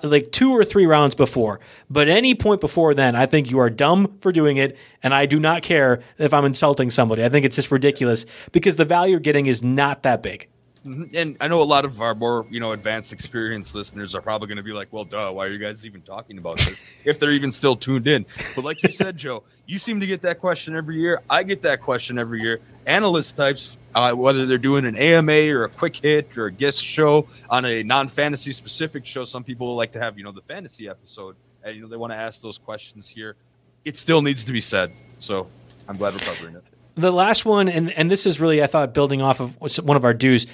like two or three rounds before. But any point before then, I think you are dumb for doing it. And I do not care if I'm insulting somebody. I think it's just ridiculous because the value you're getting is not that big. Mm-hmm. And I know a lot of our more, you know, advanced experienced listeners are probably going to be like, "Well, duh, why are you guys even talking about this?" if they're even still tuned in. But like you said, Joe, you seem to get that question every year. I get that question every year. Analyst types, uh, whether they're doing an AMA or a quick hit or a guest show on a non-fantasy specific show, some people like to have, you know, the fantasy episode, and you know they want to ask those questions here. It still needs to be said. So I'm glad we're covering it. The last one, and and this is really, I thought, building off of one of our do's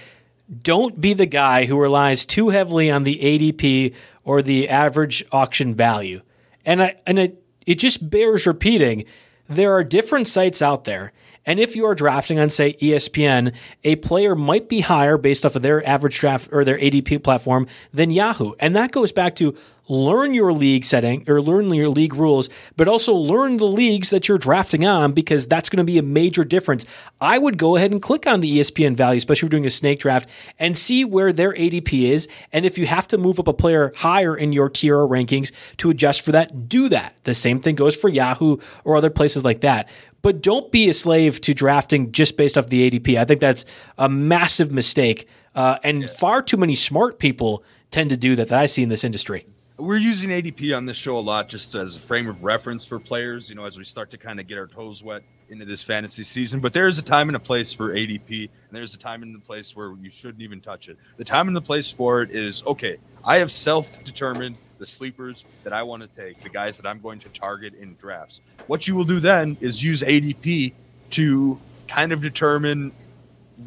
don't be the guy who relies too heavily on the ADP or the average auction value. And I and it it just bears repeating. There are different sites out there. And if you are drafting on, say, ESPN, a player might be higher based off of their average draft or their ADP platform than Yahoo. And that goes back to learn your league setting or learn your league rules, but also learn the leagues that you're drafting on because that's going to be a major difference. I would go ahead and click on the ESPN value, especially if you're doing a snake draft, and see where their ADP is. And if you have to move up a player higher in your tier or rankings to adjust for that, do that. The same thing goes for Yahoo or other places like that but don't be a slave to drafting just based off the ADP. I think that's a massive mistake. Uh, and yeah. far too many smart people tend to do that that I see in this industry we're using ADP on this show a lot just as a frame of reference for players, you know, as we start to kind of get our toes wet into this fantasy season. But there's a time and a place for ADP, and there's a time and a place where you shouldn't even touch it. The time and the place for it is okay, I have self determined the sleepers that I want to take, the guys that I'm going to target in drafts. What you will do then is use ADP to kind of determine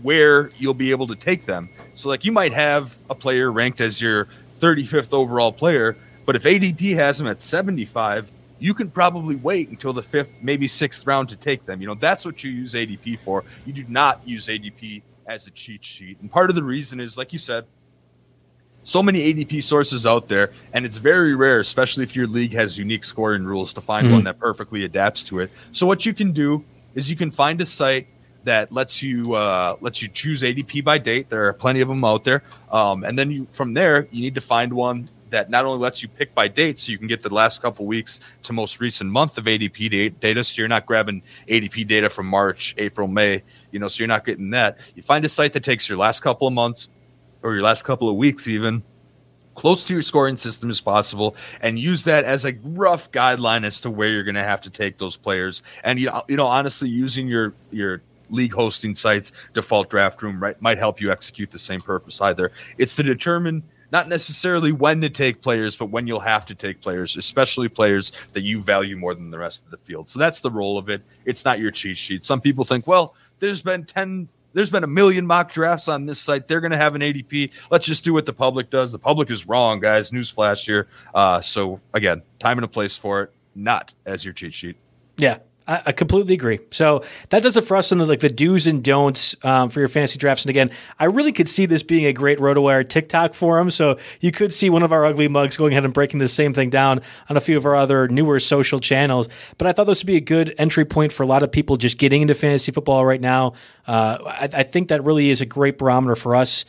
where you'll be able to take them. So, like, you might have a player ranked as your 35th overall player. But if ADP has them at 75, you can probably wait until the fifth, maybe sixth round to take them. You know, that's what you use ADP for. You do not use ADP as a cheat sheet. And part of the reason is, like you said, so many ADP sources out there, and it's very rare, especially if your league has unique scoring rules, to find mm-hmm. one that perfectly adapts to it. So what you can do is you can find a site that lets you uh, lets you choose ADP by date. There are plenty of them out there, um, and then you from there you need to find one that not only lets you pick by date, so you can get the last couple weeks to most recent month of ADP data, so you're not grabbing ADP data from March, April, May, you know, so you're not getting that. You find a site that takes your last couple of months or your last couple of weeks even close to your scoring system as possible and use that as a rough guideline as to where you're going to have to take those players and you know, you know honestly using your your league hosting sites default draft room right might help you execute the same purpose either it's to determine not necessarily when to take players but when you'll have to take players especially players that you value more than the rest of the field so that's the role of it it's not your cheat sheet some people think well there's been 10 there's been a million mock drafts on this site. They're going to have an ADP. Let's just do what the public does. The public is wrong, guys. Newsflash here. Uh, so again, time and a place for it, not as your cheat sheet. Yeah, I, I completely agree. So that does it for us on the like the do's and don'ts um, for your fantasy drafts. And again, I really could see this being a great RotoWire TikTok forum. So you could see one of our ugly mugs going ahead and breaking the same thing down on a few of our other newer social channels. But I thought this would be a good entry point for a lot of people just getting into fantasy football right now. Uh, I, I think that really is a great barometer for us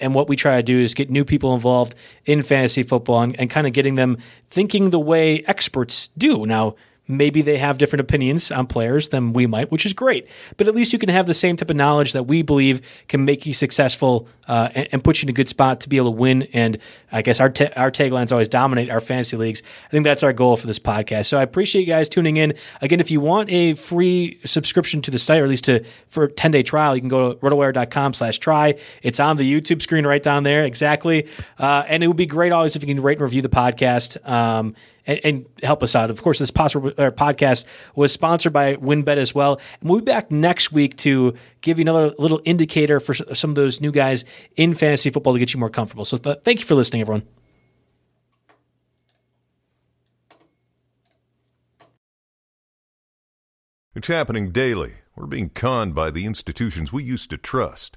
and what we try to do is get new people involved in fantasy football and, and, kind of getting them thinking the way experts do. Now, Maybe they have different opinions on players than we might, which is great. But at least you can have the same type of knowledge that we believe can make you successful uh, and, and, put you in a good spot to be able to win. And I guess our ta- our taglines always dominate our fantasy leagues. I think that's our goal for this podcast. So I appreciate you guys tuning in. Again, if you want a free subscription to the site, or at least to for a 10 day trial, you can go to rotowire.com slash try. It's on the YouTube screen right down there. Exactly. Uh, and it would be great always if you can rate and review the podcast. Um, and, and help us out. Of course, this uh, podcast was sponsored by WynnBET as well. And we'll be back next week to give you another little indicator for some of those new guys in fantasy football to get you more comfortable. So th- thank you for listening, everyone. It's happening daily. We're being conned by the institutions we used to trust.